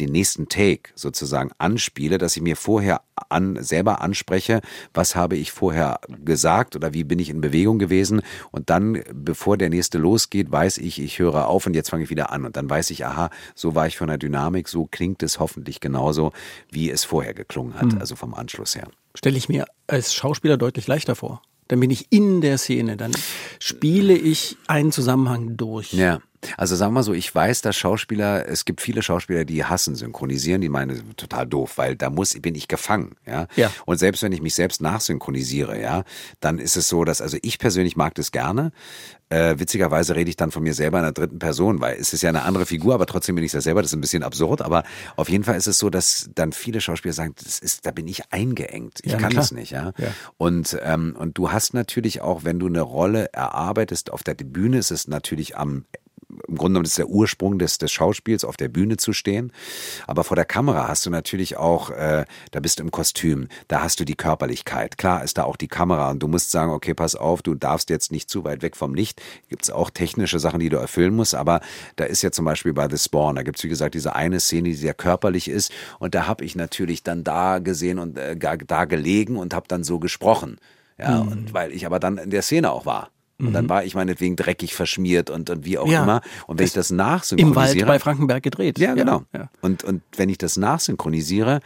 den nächsten Take sozusagen anspiele, dass ich mir vorher an, selber anspreche, was habe ich vorher gesagt oder wie bin ich in Bewegung gewesen und dann, bevor der nächste losgeht, weiß ich, ich höre auf und jetzt fange ich wieder an und dann weiß ich, aha, so war ich von der Dynamik, so klingt es hoffentlich genauso, wie es vorher geklungen hat, also vom Anschluss her. Stelle ich mir als Schauspieler deutlich leichter vor. Dann bin ich in der Szene, dann spiele ich einen Zusammenhang durch. Ja. Also sagen wir so, ich weiß, dass Schauspieler, es gibt viele Schauspieler, die hassen synchronisieren, die meinen, total doof, weil da muss, bin ich gefangen, ja. Ja. Und selbst wenn ich mich selbst nachsynchronisiere, ja, dann ist es so, dass, also ich persönlich mag das gerne. Äh, witzigerweise rede ich dann von mir selber in der dritten Person, weil es ist ja eine andere Figur, aber trotzdem bin ich das selber, das ist ein bisschen absurd, aber auf jeden Fall ist es so, dass dann viele Schauspieler sagen, das ist, da bin ich eingeengt. Ich Ja, kann klar. das nicht, ja. Ja. Und, ähm, und du hast natürlich auch, wenn du eine Rolle erarbeitest, auf der Bühne ist es natürlich am im Grunde genommen ist der Ursprung des, des Schauspiels, auf der Bühne zu stehen. Aber vor der Kamera hast du natürlich auch, äh, da bist du im Kostüm, da hast du die Körperlichkeit. Klar ist da auch die Kamera und du musst sagen, okay, pass auf, du darfst jetzt nicht zu weit weg vom Licht. Gibt es auch technische Sachen, die du erfüllen musst, aber da ist ja zum Beispiel bei The Spawn, da gibt es wie gesagt diese eine Szene, die sehr körperlich ist und da habe ich natürlich dann da gesehen und äh, da gelegen und habe dann so gesprochen. Ja, mhm. und weil ich aber dann in der Szene auch war. Und dann mhm. war ich meinetwegen dreckig verschmiert und, und wie auch ja, immer. Und wenn ich das nachsynchronisiere. Im Wald bei Frankenberg gedreht. Ja, genau. Ja. Und, und wenn ich das nachsynchronisiere,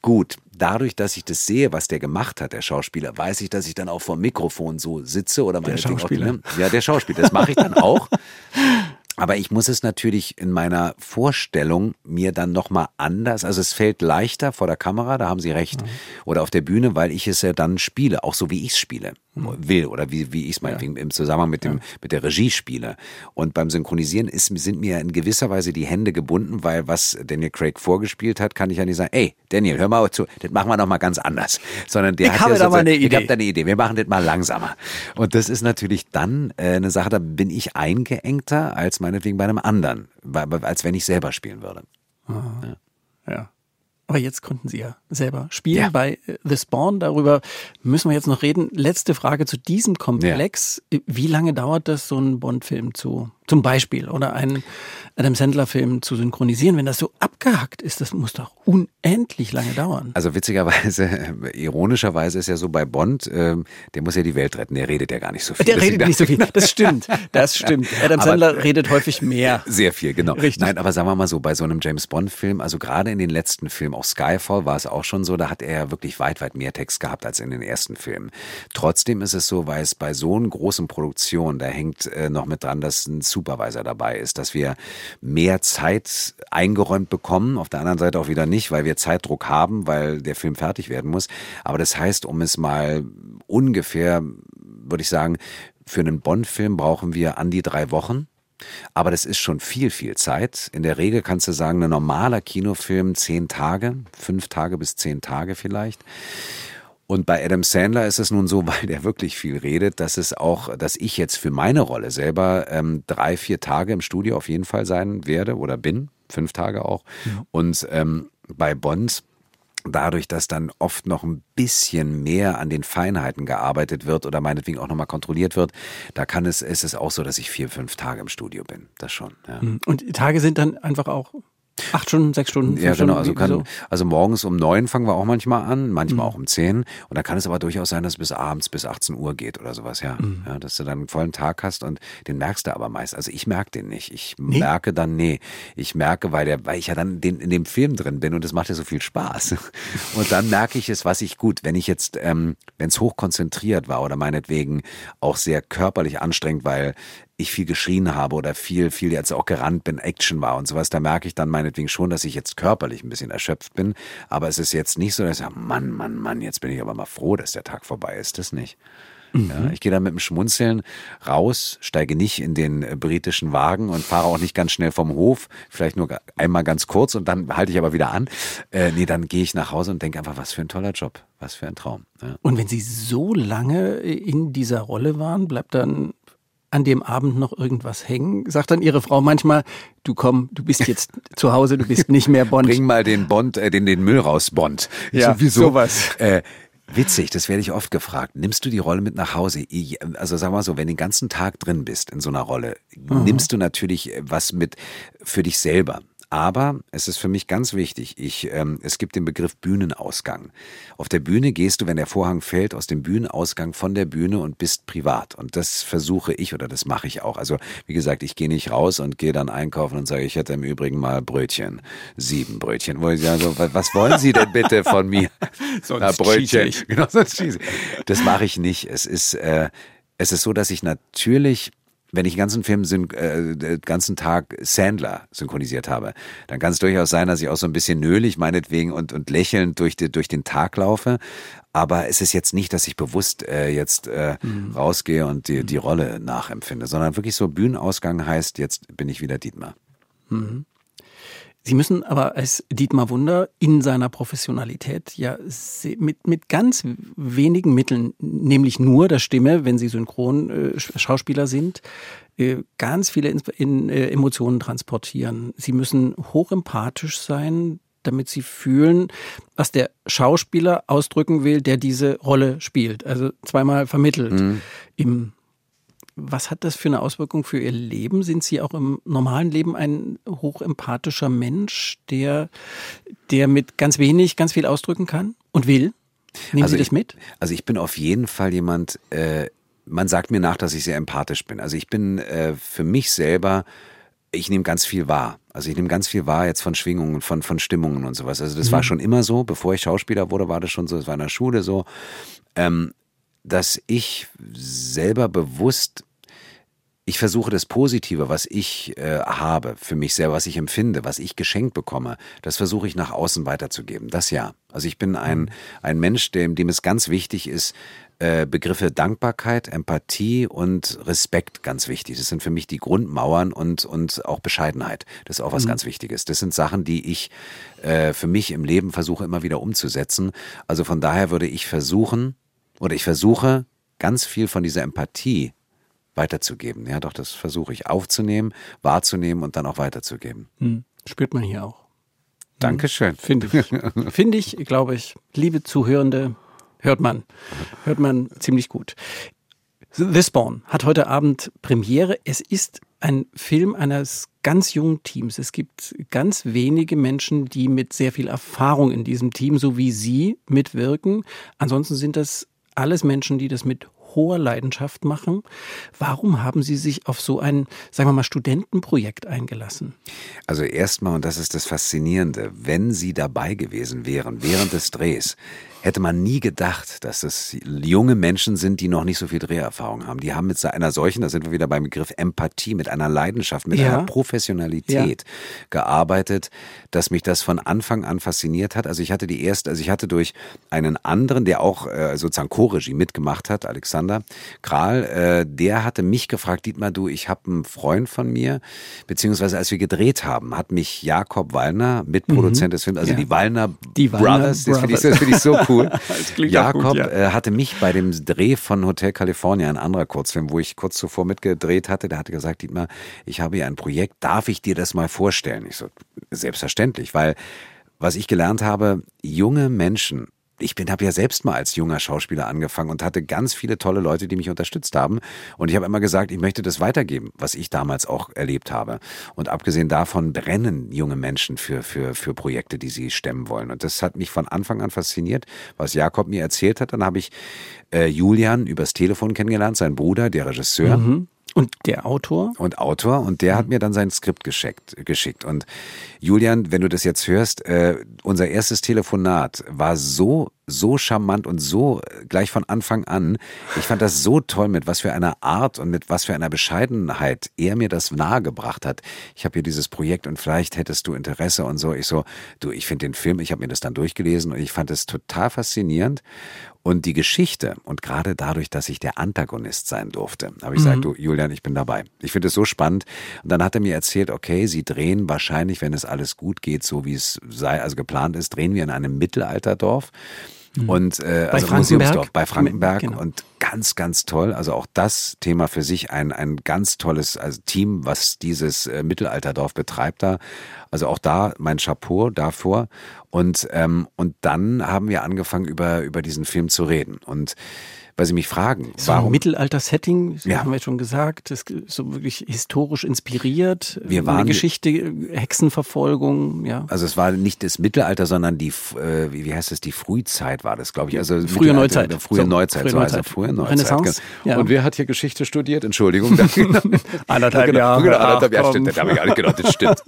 gut, dadurch, dass ich das sehe, was der gemacht hat, der Schauspieler, weiß ich, dass ich dann auch vor dem Mikrofon so sitze oder meine der Schauspieler. Ne? ja, der Schauspieler. Das mache ich dann auch. Aber ich muss es natürlich in meiner Vorstellung mir dann nochmal anders, also es fällt leichter vor der Kamera, da haben Sie recht, mhm. oder auf der Bühne, weil ich es ja dann spiele, auch so wie ich es spiele will oder wie, wie ich es meinetwegen ja. im Zusammenhang mit, dem, ja. mit der Regie spiele. Und beim Synchronisieren ist, sind mir in gewisser Weise die Hände gebunden, weil was Daniel Craig vorgespielt hat, kann ich ja nicht sagen, ey, Daniel, hör mal zu, das machen wir noch mal ganz anders. Sondern der ich hat habe ja da mal eine Idee. Ich habe da eine Idee, wir machen das mal langsamer. Und das ist natürlich dann äh, eine Sache, da bin ich eingeengter als meinetwegen bei einem anderen, als wenn ich selber spielen würde. Ja. ja. Aber jetzt konnten Sie ja selber spielen ja. bei äh, The Spawn. Darüber müssen wir jetzt noch reden. Letzte Frage zu diesem Komplex. Ja. Wie lange dauert das, so einen Bond-Film zu, zum Beispiel, oder einen Adam Sandler-Film zu synchronisieren? Wenn das so abgehackt ist, das muss doch unendlich lange dauern. Also witzigerweise, ironischerweise ist ja so bei Bond, äh, der muss ja die Welt retten. Der redet ja gar nicht so viel. Der redet nicht so viel. Das stimmt. Das stimmt. Adam Sandler aber, redet häufig mehr. Sehr viel, genau. Richtig. Nein, aber sagen wir mal so, bei so einem James Bond-Film, also gerade in den letzten Filmen, auch Skyfall war es auch schon so, da hat er ja wirklich weit, weit mehr Text gehabt als in den ersten Filmen. Trotzdem ist es so, weil es bei so einer großen Produktion, da hängt äh, noch mit dran, dass ein Supervisor dabei ist, dass wir mehr Zeit eingeräumt bekommen. Auf der anderen Seite auch wieder nicht, weil wir Zeitdruck haben, weil der Film fertig werden muss. Aber das heißt, um es mal ungefähr, würde ich sagen, für einen Bond-Film brauchen wir an die drei Wochen. Aber das ist schon viel, viel Zeit. In der Regel kannst du sagen, ein normaler Kinofilm zehn Tage, fünf Tage bis zehn Tage vielleicht. Und bei Adam Sandler ist es nun so, weil der wirklich viel redet, dass es auch, dass ich jetzt für meine Rolle selber ähm, drei, vier Tage im Studio auf jeden Fall sein werde oder bin, fünf Tage auch. Ja. Und ähm, bei Bond dadurch, dass dann oft noch ein bisschen mehr an den Feinheiten gearbeitet wird oder meinetwegen auch nochmal kontrolliert wird, da kann es, ist es auch so, dass ich vier, fünf Tage im Studio bin. Das schon. Ja. Und die Tage sind dann einfach auch Acht Stunden, sechs Stunden? Ja, genau. Also, kann, so? also morgens um neun fangen wir auch manchmal an, manchmal mhm. auch um zehn. Und da kann es aber durchaus sein, dass es bis abends bis 18 Uhr geht oder sowas, ja. Mhm. ja. Dass du dann einen vollen Tag hast und den merkst du aber meist. Also ich merke den nicht. Ich nee? merke dann, nee, ich merke, weil der, weil ich ja dann den, in dem Film drin bin und es macht ja so viel Spaß. Und dann merke ich es, was ich gut, wenn ich jetzt, ähm, wenn es hochkonzentriert war oder meinetwegen auch sehr körperlich anstrengend, weil ich viel geschrien habe oder viel, viel jetzt auch gerannt bin, Action war und sowas, da merke ich dann meinetwegen schon, dass ich jetzt körperlich ein bisschen erschöpft bin. Aber es ist jetzt nicht so, dass ich sage, Mann, Mann, Mann, jetzt bin ich aber mal froh, dass der Tag vorbei ist. Das nicht. Mhm. Ja, ich gehe dann mit dem Schmunzeln raus, steige nicht in den britischen Wagen und fahre auch nicht ganz schnell vom Hof, vielleicht nur einmal ganz kurz und dann halte ich aber wieder an. Äh, nee, dann gehe ich nach Hause und denke einfach, was für ein toller Job, was für ein Traum. Ja. Und wenn Sie so lange in dieser Rolle waren, bleibt dann an dem Abend noch irgendwas hängen? Sagt dann Ihre Frau manchmal, du komm, du bist jetzt zu Hause, du bist nicht mehr Bond. Bring mal den Bond, äh, den, den Müll raus, Bond. Ja, Sowieso. sowas. Äh, Witzig, das werde ich oft gefragt. Nimmst du die Rolle mit nach Hause? Also sag mal so, wenn du den ganzen Tag drin bist in so einer Rolle, mhm. nimmst du natürlich was mit für dich selber. Aber es ist für mich ganz wichtig, ich, ähm, es gibt den Begriff Bühnenausgang. Auf der Bühne gehst du, wenn der Vorhang fällt, aus dem Bühnenausgang von der Bühne und bist privat. Und das versuche ich oder das mache ich auch. Also wie gesagt, ich gehe nicht raus und gehe dann einkaufen und sage, ich hätte im Übrigen mal Brötchen. Sieben Brötchen. Wo ich sage, was wollen Sie denn bitte von mir? sonst Na, Brötchen. Genau, sonst schieße. Das mache ich nicht. Es ist, äh, es ist so, dass ich natürlich wenn ich den ganzen Film, äh, den ganzen Tag Sandler synchronisiert habe, dann kann es durchaus sein, dass ich auch so ein bisschen nölig, meinetwegen, und, und lächelnd durch, die, durch den Tag laufe. Aber es ist jetzt nicht, dass ich bewusst äh, jetzt äh, mhm. rausgehe und die, die Rolle nachempfinde, sondern wirklich so Bühnenausgang heißt, jetzt bin ich wieder Dietmar. Mhm. Sie müssen aber als Dietmar Wunder in seiner Professionalität ja mit, mit ganz wenigen Mitteln, nämlich nur der Stimme, wenn Sie Synchronschauspieler äh, sind, äh, ganz viele in, in, äh, Emotionen transportieren. Sie müssen hochempathisch sein, damit sie fühlen, was der Schauspieler ausdrücken will, der diese Rolle spielt. Also zweimal vermittelt mhm. im was hat das für eine Auswirkung für Ihr Leben? Sind Sie auch im normalen Leben ein hochempathischer Mensch, der, der mit ganz wenig ganz viel ausdrücken kann und will? Nehmen also Sie das ich, mit? Also ich bin auf jeden Fall jemand, äh, man sagt mir nach, dass ich sehr empathisch bin. Also ich bin äh, für mich selber, ich nehme ganz viel wahr. Also ich nehme ganz viel wahr jetzt von Schwingungen, von, von Stimmungen und sowas. Also das mhm. war schon immer so, bevor ich Schauspieler wurde, war das schon so, es war in der Schule so, ähm, dass ich selber bewusst ich versuche das Positive, was ich äh, habe für mich selber, was ich empfinde, was ich geschenkt bekomme, das versuche ich nach außen weiterzugeben. Das ja. Also ich bin ein, ein Mensch, dem, dem es ganz wichtig ist, äh, Begriffe Dankbarkeit, Empathie und Respekt ganz wichtig. Das sind für mich die Grundmauern und, und auch Bescheidenheit. Das ist auch was mhm. ganz Wichtiges. Das sind Sachen, die ich äh, für mich im Leben versuche immer wieder umzusetzen. Also von daher würde ich versuchen, oder ich versuche ganz viel von dieser Empathie weiterzugeben. Ja, doch, das versuche ich aufzunehmen, wahrzunehmen und dann auch weiterzugeben. Hm. Spürt man hier auch. Dankeschön. Hm. Finde ich, finde ich, glaube ich, liebe Zuhörende, hört man, hört man ziemlich gut. The Spawn hat heute Abend Premiere. Es ist ein Film eines ganz jungen Teams. Es gibt ganz wenige Menschen, die mit sehr viel Erfahrung in diesem Team, so wie Sie, mitwirken. Ansonsten sind das alles Menschen, die das mit hoher Leidenschaft machen. Warum haben Sie sich auf so ein, sagen wir mal, Studentenprojekt eingelassen? Also erstmal, und das ist das Faszinierende, wenn Sie dabei gewesen wären während des Drehs, hätte man nie gedacht, dass es junge Menschen sind, die noch nicht so viel Dreherfahrung haben. Die haben mit einer solchen, da sind wir wieder beim Begriff Empathie, mit einer Leidenschaft, mit ja. einer Professionalität ja. gearbeitet, dass mich das von Anfang an fasziniert hat. Also ich hatte die erste, also ich hatte durch einen anderen, der auch äh, sozusagen Co-Regie mitgemacht hat, Alexander Kral, äh, der hatte mich gefragt, Dietmar, du, ich habe einen Freund von mir, beziehungsweise als wir gedreht haben, hat mich Jakob Wallner, Mitproduzent mhm. des Films, also ja. die Wallner die Brothers, Brothers. das finde ich, find ich so cool cool. Jakob gut, ja. äh, hatte mich bei dem Dreh von Hotel California, ein anderer Kurzfilm, wo ich kurz zuvor mitgedreht hatte, der hatte gesagt, Dietmar, ich habe hier ein Projekt, darf ich dir das mal vorstellen? Ich so, selbstverständlich, weil was ich gelernt habe, junge Menschen ich bin habe ja selbst mal als junger Schauspieler angefangen und hatte ganz viele tolle Leute, die mich unterstützt haben. Und ich habe immer gesagt, ich möchte das weitergeben, was ich damals auch erlebt habe. Und abgesehen davon brennen junge Menschen für, für, für Projekte, die sie stemmen wollen. Und das hat mich von Anfang an fasziniert, was Jakob mir erzählt hat. Dann habe ich äh, Julian übers Telefon kennengelernt, sein Bruder, der Regisseur. Mhm. Und der Autor? Und Autor. Und der hat mir dann sein Skript geschickt. geschickt. Und Julian, wenn du das jetzt hörst, äh, unser erstes Telefonat war so, so charmant und so äh, gleich von Anfang an. Ich fand das so toll, mit was für einer Art und mit was für einer Bescheidenheit er mir das nahegebracht hat. Ich habe hier dieses Projekt und vielleicht hättest du Interesse und so. Ich so, du, ich finde den Film, ich habe mir das dann durchgelesen und ich fand es total faszinierend. Und die Geschichte, und gerade dadurch, dass ich der Antagonist sein durfte, habe ich mhm. gesagt, du Julian, ich bin dabei. Ich finde es so spannend. Und dann hat er mir erzählt, okay, sie drehen wahrscheinlich, wenn es alles gut geht, so wie es sei, also geplant ist, drehen wir in einem Mittelalterdorf. Mhm. Und äh, bei also Frankenberg. bei Frankenberg genau. und ganz, ganz toll. Also auch das Thema für sich ein, ein ganz tolles also Team, was dieses äh, Mittelalterdorf betreibt da. Also auch da mein Chapeau davor. Und, ähm, und dann haben wir angefangen, über, über diesen Film zu reden. Und weil sie mich fragen, so warum. Mittelalter-Setting, ja. haben wir schon gesagt, das ist so wirklich historisch inspiriert. Wir waren, eine Geschichte, Hexenverfolgung, ja. Also es war nicht das Mittelalter, sondern die, äh, wie heißt es, die Frühzeit war das, glaube ich. Also frühe Neuzeit. Frühe so, Neuzeit, frühe so Neuzeit. Also frühe Neuzeit. Renaissance. Genau. Ja. Und wer hat hier Geschichte studiert? Entschuldigung. anderthalb genau, Jahre. Genau, anderthalb Jahre, stimmt, das habe ich alle gedacht, das stimmt.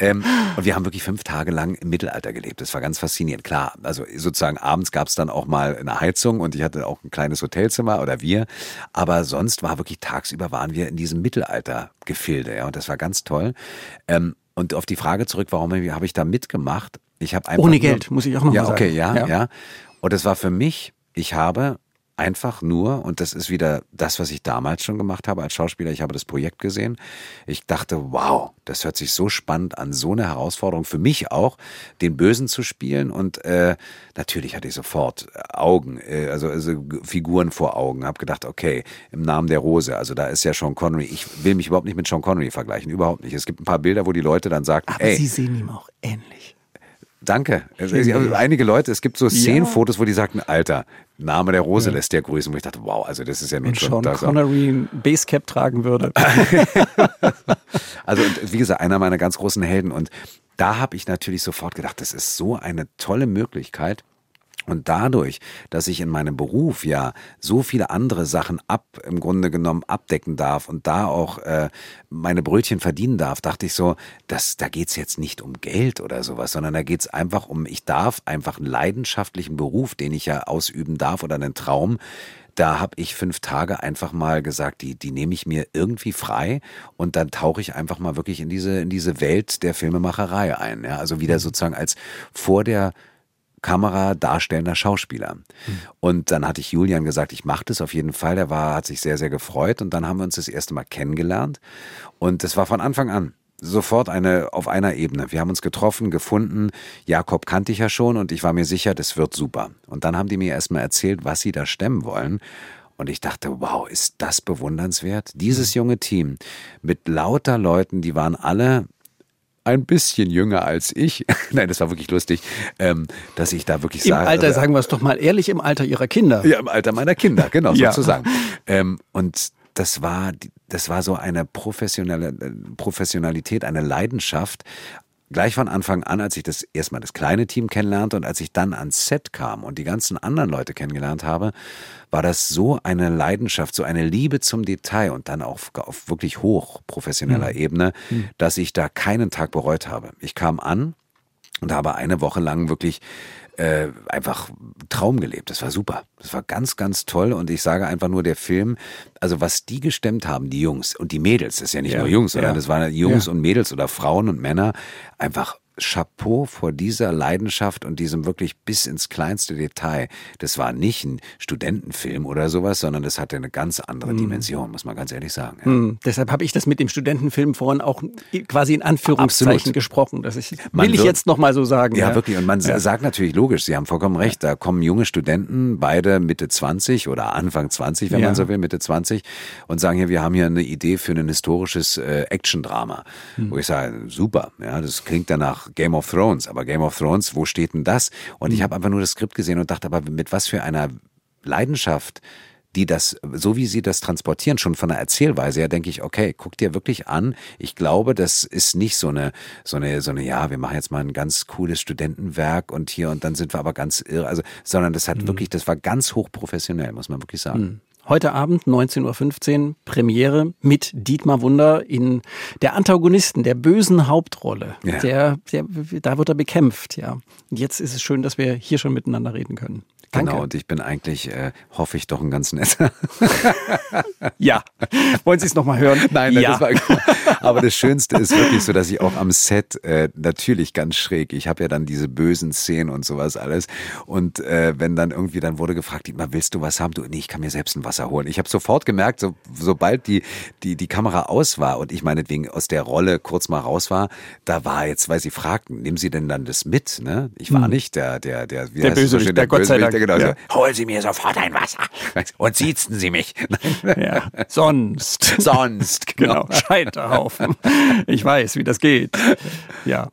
ähm, und wir haben wirklich fünf Tage lang im Mittelalter gelebt. Das war ganz faszinierend. Klar, also sozusagen abends gab es dann auch mal eine Heizung und ich hatte auch ein kleines Hotelzimmer oder wir. Aber sonst war wirklich tagsüber waren wir in diesem Mittelaltergefilde, ja, und das war ganz toll. Ähm, und auf die Frage zurück, warum habe ich da mitgemacht? Ich habe einfach ohne Geld muss ich auch noch ja, mal sagen. Okay, ja, ja, ja. Und es war für mich, ich habe einfach nur, und das ist wieder das, was ich damals schon gemacht habe als Schauspieler, ich habe das Projekt gesehen. Ich dachte, wow, das hört sich so spannend an, so eine Herausforderung für mich auch, den Bösen zu spielen. Und äh, natürlich hatte ich sofort Augen, äh, also, also Figuren vor Augen, habe gedacht, okay, im Namen der Rose, also da ist ja Sean Connery, ich will mich überhaupt nicht mit Sean Connery vergleichen, überhaupt nicht. Es gibt ein paar Bilder, wo die Leute dann sagen, Aber ey. Sie sehen ihm auch ähnlich. Danke. Also, einige Leute, es gibt so Szenenfotos, wo die sagten, Alter, Name der Rose ja. lässt der grüßen, wo ich dachte, wow, also das ist ja nun schon. Sean Connery ein Basecap tragen würde. also wie gesagt, einer meiner ganz großen Helden und da habe ich natürlich sofort gedacht, das ist so eine tolle Möglichkeit, Und dadurch, dass ich in meinem Beruf ja so viele andere Sachen ab, im Grunde genommen abdecken darf und da auch äh, meine Brötchen verdienen darf, dachte ich so, dass, da geht's jetzt nicht um Geld oder sowas, sondern da geht's einfach um, ich darf einfach einen leidenschaftlichen Beruf, den ich ja ausüben darf oder einen Traum, da habe ich fünf Tage einfach mal gesagt, die, die nehme ich mir irgendwie frei und dann tauche ich einfach mal wirklich in diese, in diese Welt der Filmemacherei ein. Ja? Also wieder sozusagen als vor der Kamera darstellender Schauspieler. Mhm. Und dann hatte ich Julian gesagt, ich mache das auf jeden Fall. Der war, hat sich sehr, sehr gefreut. Und dann haben wir uns das erste Mal kennengelernt. Und es war von Anfang an sofort eine auf einer Ebene. Wir haben uns getroffen, gefunden. Jakob kannte ich ja schon und ich war mir sicher, das wird super. Und dann haben die mir erstmal erzählt, was sie da stemmen wollen. Und ich dachte, wow, ist das bewundernswert? Dieses mhm. junge Team mit lauter Leuten, die waren alle ein bisschen jünger als ich. Nein, das war wirklich lustig, ähm, dass ich da wirklich Im sage. Im Alter, also, sagen wir es doch mal ehrlich, im Alter ihrer Kinder. Ja, im Alter meiner Kinder, genau, ja. sozusagen. Ähm, und das war, das war so eine professionelle äh, Professionalität, eine Leidenschaft, gleich von Anfang an, als ich das erstmal das kleine Team kennenlernte und als ich dann ans Set kam und die ganzen anderen Leute kennengelernt habe, war das so eine Leidenschaft, so eine Liebe zum Detail und dann auf, auf wirklich hoch professioneller mhm. Ebene, mhm. dass ich da keinen Tag bereut habe. Ich kam an und habe eine Woche lang wirklich äh, einfach Traum gelebt. Das war super. Das war ganz, ganz toll. Und ich sage einfach nur, der Film, also was die gestemmt haben, die Jungs und die Mädels, das ist ja nicht ja, nur Jungs, sondern ja. das waren Jungs ja. und Mädels oder Frauen und Männer, einfach Chapeau vor dieser Leidenschaft und diesem wirklich bis ins kleinste Detail. Das war nicht ein Studentenfilm oder sowas, sondern das hatte eine ganz andere hm. Dimension, muss man ganz ehrlich sagen. Ja. Mm, deshalb habe ich das mit dem Studentenfilm vorhin auch quasi in Anführungszeichen Absolut. gesprochen. Das ich, will ich jetzt noch mal so sagen. Ja, ja. wirklich. Und man ja. sagt natürlich logisch, Sie haben vollkommen recht. Da kommen junge Studenten, beide Mitte 20 oder Anfang 20, wenn man so will, Mitte 20 und sagen hier, wir haben hier eine Idee für ein historisches äh, Action-Drama. Hm. Wo ich sage, super, ja, das klingt danach Game of Thrones. Aber Game of Thrones, wo steht denn das? Und ich mhm. habe einfach nur das Skript gesehen und dachte, aber mit was für einer Leidenschaft die das, so wie sie das transportieren, schon von der Erzählweise her, denke ich, okay, guck dir wirklich an. Ich glaube, das ist nicht so eine, so eine, so eine, ja, wir machen jetzt mal ein ganz cooles Studentenwerk und hier und dann sind wir aber ganz irre, also, sondern das hat mhm. wirklich, das war ganz hochprofessionell, muss man wirklich sagen. Mhm. Heute Abend 19.15 Uhr Premiere mit Dietmar Wunder in der Antagonisten, der bösen Hauptrolle. Ja. Der, der, da wird er bekämpft, ja. Und jetzt ist es schön, dass wir hier schon miteinander reden können. Danke. Genau, und ich bin eigentlich, äh, hoffe ich, doch ein ganz netter. ja. Wollen Sie es nochmal hören? Nein, ja. das war, aber das Schönste ist wirklich so, dass ich auch am Set äh, natürlich ganz schräg, ich habe ja dann diese bösen Szenen und sowas alles. Und äh, wenn dann irgendwie, dann wurde gefragt, willst du was haben? Du, nee, ich kann mir selbst ein Wasser holen. Ich habe sofort gemerkt, so, sobald die, die, die Kamera aus war und ich meinetwegen aus der Rolle kurz mal raus war, da war jetzt, weil sie fragten, nehmen Sie denn dann das mit? Ne? Ich war hm. nicht der, der, der, wie der Böse, so der, der Gott sei Dank genau ja. so, holen Sie mir sofort ein Wasser und siezen Sie mich. ja. Sonst. Sonst, genau. genau. Scheiterhaufen. Ich weiß, wie das geht. Ja.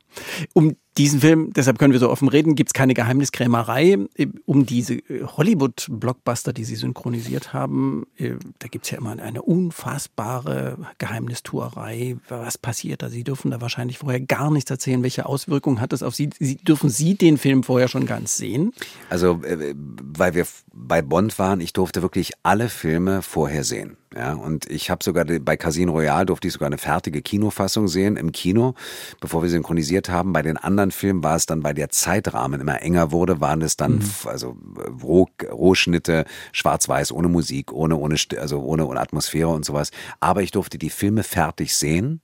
Um diesen Film, deshalb können wir so offen reden, gibt es keine Geheimniskrämerei. Um diese äh, Hollywood-Blockbuster, die Sie synchronisiert haben, äh, da gibt es ja immer eine unfassbare Geheimnistuerei. Was passiert da? Sie dürfen da wahrscheinlich vorher gar nichts erzählen. Welche Auswirkungen hat das auf Sie? Sie dürfen Sie den Film vorher schon ganz sehen? Also, äh, weil wir bei Bond waren, ich durfte wirklich alle Filme vorher sehen. Ja, und ich habe sogar bei Casino Royale durfte ich sogar eine fertige Kinofassung sehen im Kino, bevor wir synchronisiert haben. Bei den anderen Filmen war es dann, weil der Zeitrahmen immer enger wurde, waren es dann mhm. also Roh, Rohschnitte, schwarz-weiß, ohne Musik, ohne ohne also ohne, ohne Atmosphäre und sowas. Aber ich durfte die Filme fertig sehen.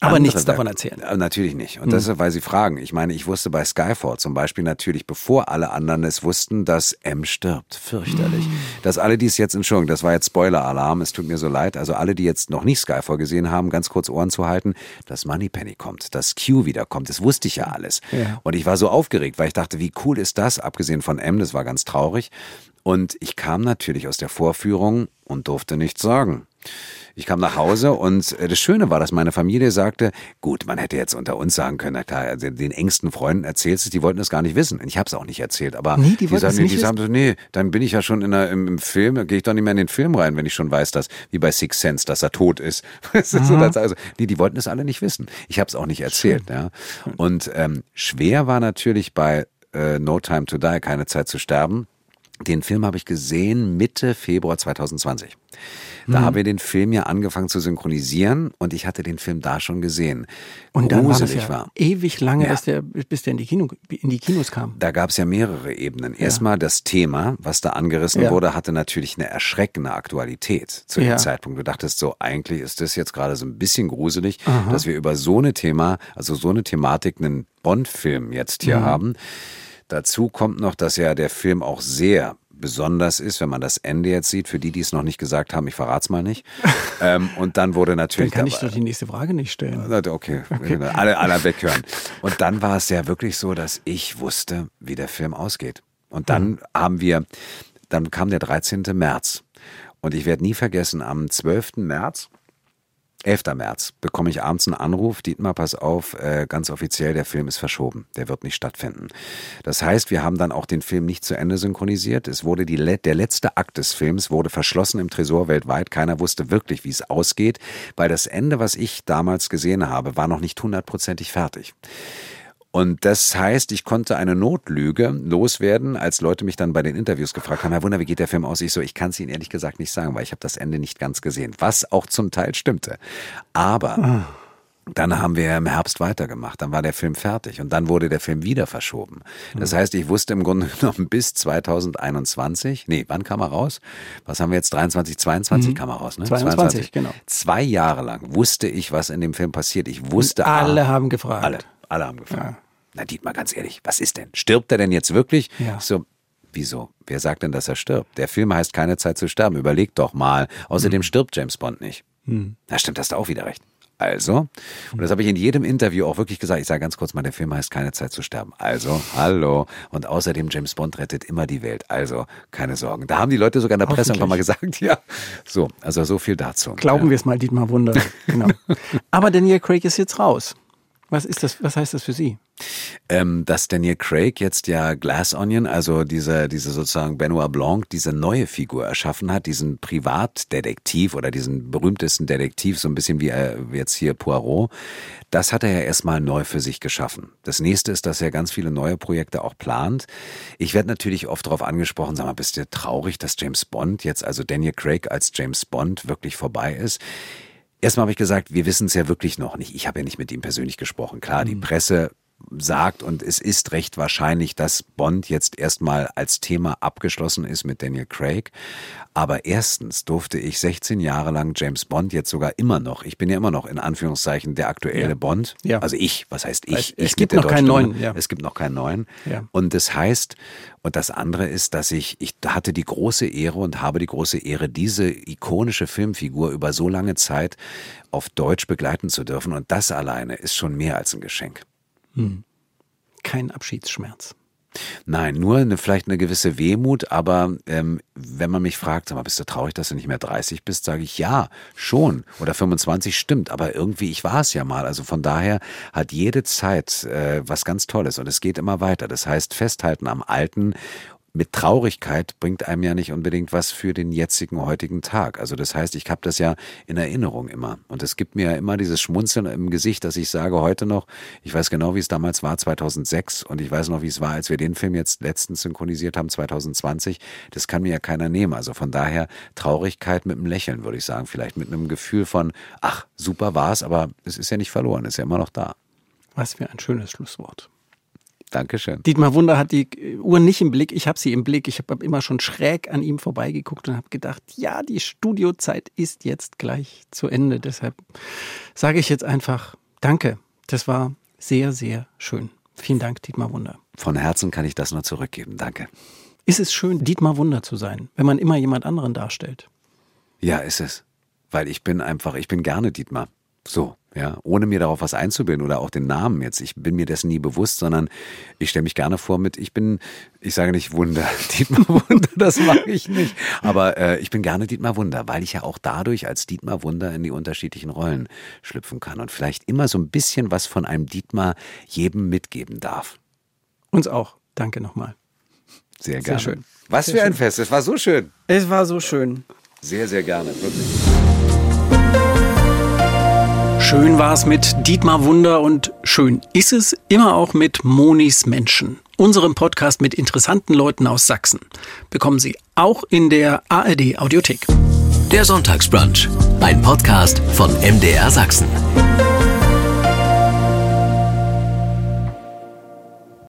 Aber nichts davon erzählen. Äh, natürlich nicht. Und hm. das ist, weil Sie fragen. Ich meine, ich wusste bei Skyfall zum Beispiel natürlich, bevor alle anderen es wussten, dass M stirbt. Fürchterlich. Hm. Dass alle, die es jetzt, Entschuldigung, das war jetzt Spoiler-Alarm, es tut mir so leid. Also alle, die jetzt noch nicht Skyfall gesehen haben, ganz kurz Ohren zu halten, dass Moneypenny kommt, dass Q wiederkommt. Das wusste ich ja alles. Ja. Und ich war so aufgeregt, weil ich dachte, wie cool ist das? Abgesehen von M, das war ganz traurig. Und ich kam natürlich aus der Vorführung und durfte nichts sagen. Ich kam nach Hause und äh, das Schöne war, dass meine Familie sagte, gut, man hätte jetzt unter uns sagen können, na klar, also den engsten Freunden erzählst du, die wollten das gar nicht wissen. Ich habe es auch nicht erzählt, aber nee, die, die sagen, die sagen so, nee, dann bin ich ja schon in der, im, im Film, gehe ich doch nicht mehr in den Film rein, wenn ich schon weiß, dass, wie bei Six Sense, dass er tot ist. ist so, also, nee, die wollten es alle nicht wissen. Ich habe es auch nicht erzählt. Ja. Und ähm, schwer war natürlich bei äh, No Time to Die, keine Zeit zu sterben. Den Film habe ich gesehen Mitte Februar 2020. Da mhm. haben wir den Film ja angefangen zu synchronisieren und ich hatte den Film da schon gesehen. Und dann war, ja war. ewig lange, ja. der, bis der in die, Kino, in die Kinos kam. Da gab es ja mehrere Ebenen. Erstmal das Thema, was da angerissen ja. wurde, hatte natürlich eine erschreckende Aktualität zu dem Zeitpunkt. Du dachtest so, eigentlich ist das jetzt gerade so ein bisschen gruselig, Aha. dass wir über so eine Thema, also so eine Thematik einen Bond-Film jetzt hier mhm. haben. Dazu kommt noch, dass ja der Film auch sehr besonders ist, wenn man das Ende jetzt sieht. Für die, die es noch nicht gesagt haben, ich verrate es mal nicht. ähm, und dann wurde natürlich. Dann kann ich doch die nächste Frage nicht stellen. Okay, okay. Alle, alle weghören. Und dann war es ja wirklich so, dass ich wusste, wie der Film ausgeht. Und dann mhm. haben wir, dann kam der 13. März. Und ich werde nie vergessen, am 12. März 11. März bekomme ich abends einen Anruf, Dietmar, pass auf, äh, ganz offiziell, der Film ist verschoben, der wird nicht stattfinden. Das heißt, wir haben dann auch den Film nicht zu Ende synchronisiert. Es wurde die, der letzte Akt des Films wurde verschlossen im Tresor weltweit. Keiner wusste wirklich, wie es ausgeht, weil das Ende, was ich damals gesehen habe, war noch nicht hundertprozentig fertig. Und das heißt, ich konnte eine Notlüge loswerden, als Leute mich dann bei den Interviews gefragt haben, Herr Wunder, wie geht der Film aus? Ich so, ich kann es Ihnen ehrlich gesagt nicht sagen, weil ich habe das Ende nicht ganz gesehen, was auch zum Teil stimmte. Aber ah. Dann haben wir im Herbst weitergemacht. Dann war der Film fertig und dann wurde der Film wieder verschoben. Das heißt, ich wusste im Grunde genommen bis 2021, nee, wann kam er raus? Was haben wir jetzt? 23, 22 mhm. kam er raus, ne? 22, 22, genau. Zwei Jahre lang wusste ich, was in dem Film passiert. Ich wusste. Und alle ah, haben gefragt. Alle. Alle haben gefragt. Ja. Na, Dietmar, ganz ehrlich, was ist denn? Stirbt er denn jetzt wirklich? Ja. So, wieso? Wer sagt denn, dass er stirbt? Der Film heißt Keine Zeit zu sterben. Überleg doch mal. Außerdem hm. stirbt James Bond nicht. Hm. Na, stimmt, hast du auch wieder recht. Also, und das habe ich in jedem Interview auch wirklich gesagt, ich sage ganz kurz mal, der Film heißt Keine Zeit zu sterben. Also, hallo. Und außerdem, James Bond rettet immer die Welt. Also, keine Sorgen. Da haben die Leute sogar in der Presse einfach mal gesagt, ja. So, also so viel dazu. Glauben ja. wir es mal, Dietmar Wunder. Genau. Aber Daniel Craig ist jetzt raus. Was ist das, was heißt das für Sie? Ähm, dass Daniel Craig jetzt ja Glass Onion, also diese, diese sozusagen Benoit Blanc, diese neue Figur erschaffen hat, diesen Privatdetektiv oder diesen berühmtesten Detektiv, so ein bisschen wie äh, jetzt hier Poirot, das hat er ja erstmal neu für sich geschaffen. Das nächste ist, dass er ganz viele neue Projekte auch plant. Ich werde natürlich oft darauf angesprochen, sag mal, bist du traurig, dass James Bond jetzt, also Daniel Craig als James Bond wirklich vorbei ist? Erstmal habe ich gesagt, wir wissen es ja wirklich noch nicht. Ich habe ja nicht mit ihm persönlich gesprochen. Klar, die mhm. Presse sagt und es ist recht wahrscheinlich, dass Bond jetzt erstmal als Thema abgeschlossen ist mit Daniel Craig. Aber erstens durfte ich 16 Jahre lang James Bond jetzt sogar immer noch, ich bin ja immer noch in Anführungszeichen der aktuelle ja. Bond. Ja. Also ich, was heißt ich? Es, ich gibt noch keinen neuen. Ja. Es gibt noch keinen neuen. Ja. Und das heißt, und das andere ist, dass ich, ich hatte die große Ehre und habe die große Ehre, diese ikonische Filmfigur über so lange Zeit auf Deutsch begleiten zu dürfen. Und das alleine ist schon mehr als ein Geschenk. Hm. Kein Abschiedsschmerz. Nein, nur eine, vielleicht eine gewisse Wehmut, aber ähm, wenn man mich fragt, sag mal, bist du traurig, dass du nicht mehr 30 bist, sage ich ja, schon. Oder 25 stimmt, aber irgendwie, ich war es ja mal. Also von daher hat jede Zeit äh, was ganz Tolles und es geht immer weiter. Das heißt, festhalten am Alten mit Traurigkeit bringt einem ja nicht unbedingt was für den jetzigen heutigen Tag. Also das heißt, ich habe das ja in Erinnerung immer. Und es gibt mir ja immer dieses Schmunzeln im Gesicht, dass ich sage heute noch, ich weiß genau, wie es damals war, 2006. Und ich weiß noch, wie es war, als wir den Film jetzt letztens synchronisiert haben, 2020. Das kann mir ja keiner nehmen. Also von daher Traurigkeit mit einem Lächeln, würde ich sagen. Vielleicht mit einem Gefühl von, ach, super war's, aber es ist ja nicht verloren, es ist ja immer noch da. Was für ein schönes Schlusswort. Dankeschön. Dietmar Wunder hat die Uhr nicht im Blick. Ich habe sie im Blick. Ich habe immer schon schräg an ihm vorbeigeguckt und habe gedacht, ja, die Studiozeit ist jetzt gleich zu Ende. Deshalb sage ich jetzt einfach Danke. Das war sehr, sehr schön. Vielen Dank, Dietmar Wunder. Von Herzen kann ich das nur zurückgeben. Danke. Ist es schön, Dietmar Wunder zu sein, wenn man immer jemand anderen darstellt? Ja, ist es. Weil ich bin einfach, ich bin gerne Dietmar. So, ja, ohne mir darauf was einzubilden oder auch den Namen jetzt. Ich bin mir dessen nie bewusst, sondern ich stelle mich gerne vor mit, ich bin, ich sage nicht Wunder, Dietmar Wunder, das mag ich nicht. Aber äh, ich bin gerne Dietmar Wunder, weil ich ja auch dadurch als Dietmar Wunder in die unterschiedlichen Rollen schlüpfen kann und vielleicht immer so ein bisschen was von einem Dietmar jedem mitgeben darf. Uns auch. Danke nochmal. Sehr gerne. Sehr schön. Was sehr für ein schön. Fest. Es war so schön. Es war so schön. Sehr, sehr gerne. Wirklich. Schön war es mit Dietmar Wunder und schön ist es immer auch mit Monis Menschen, unserem Podcast mit interessanten Leuten aus Sachsen. Bekommen Sie auch in der ARD Audiothek. Der Sonntagsbrunch, ein Podcast von MDR Sachsen.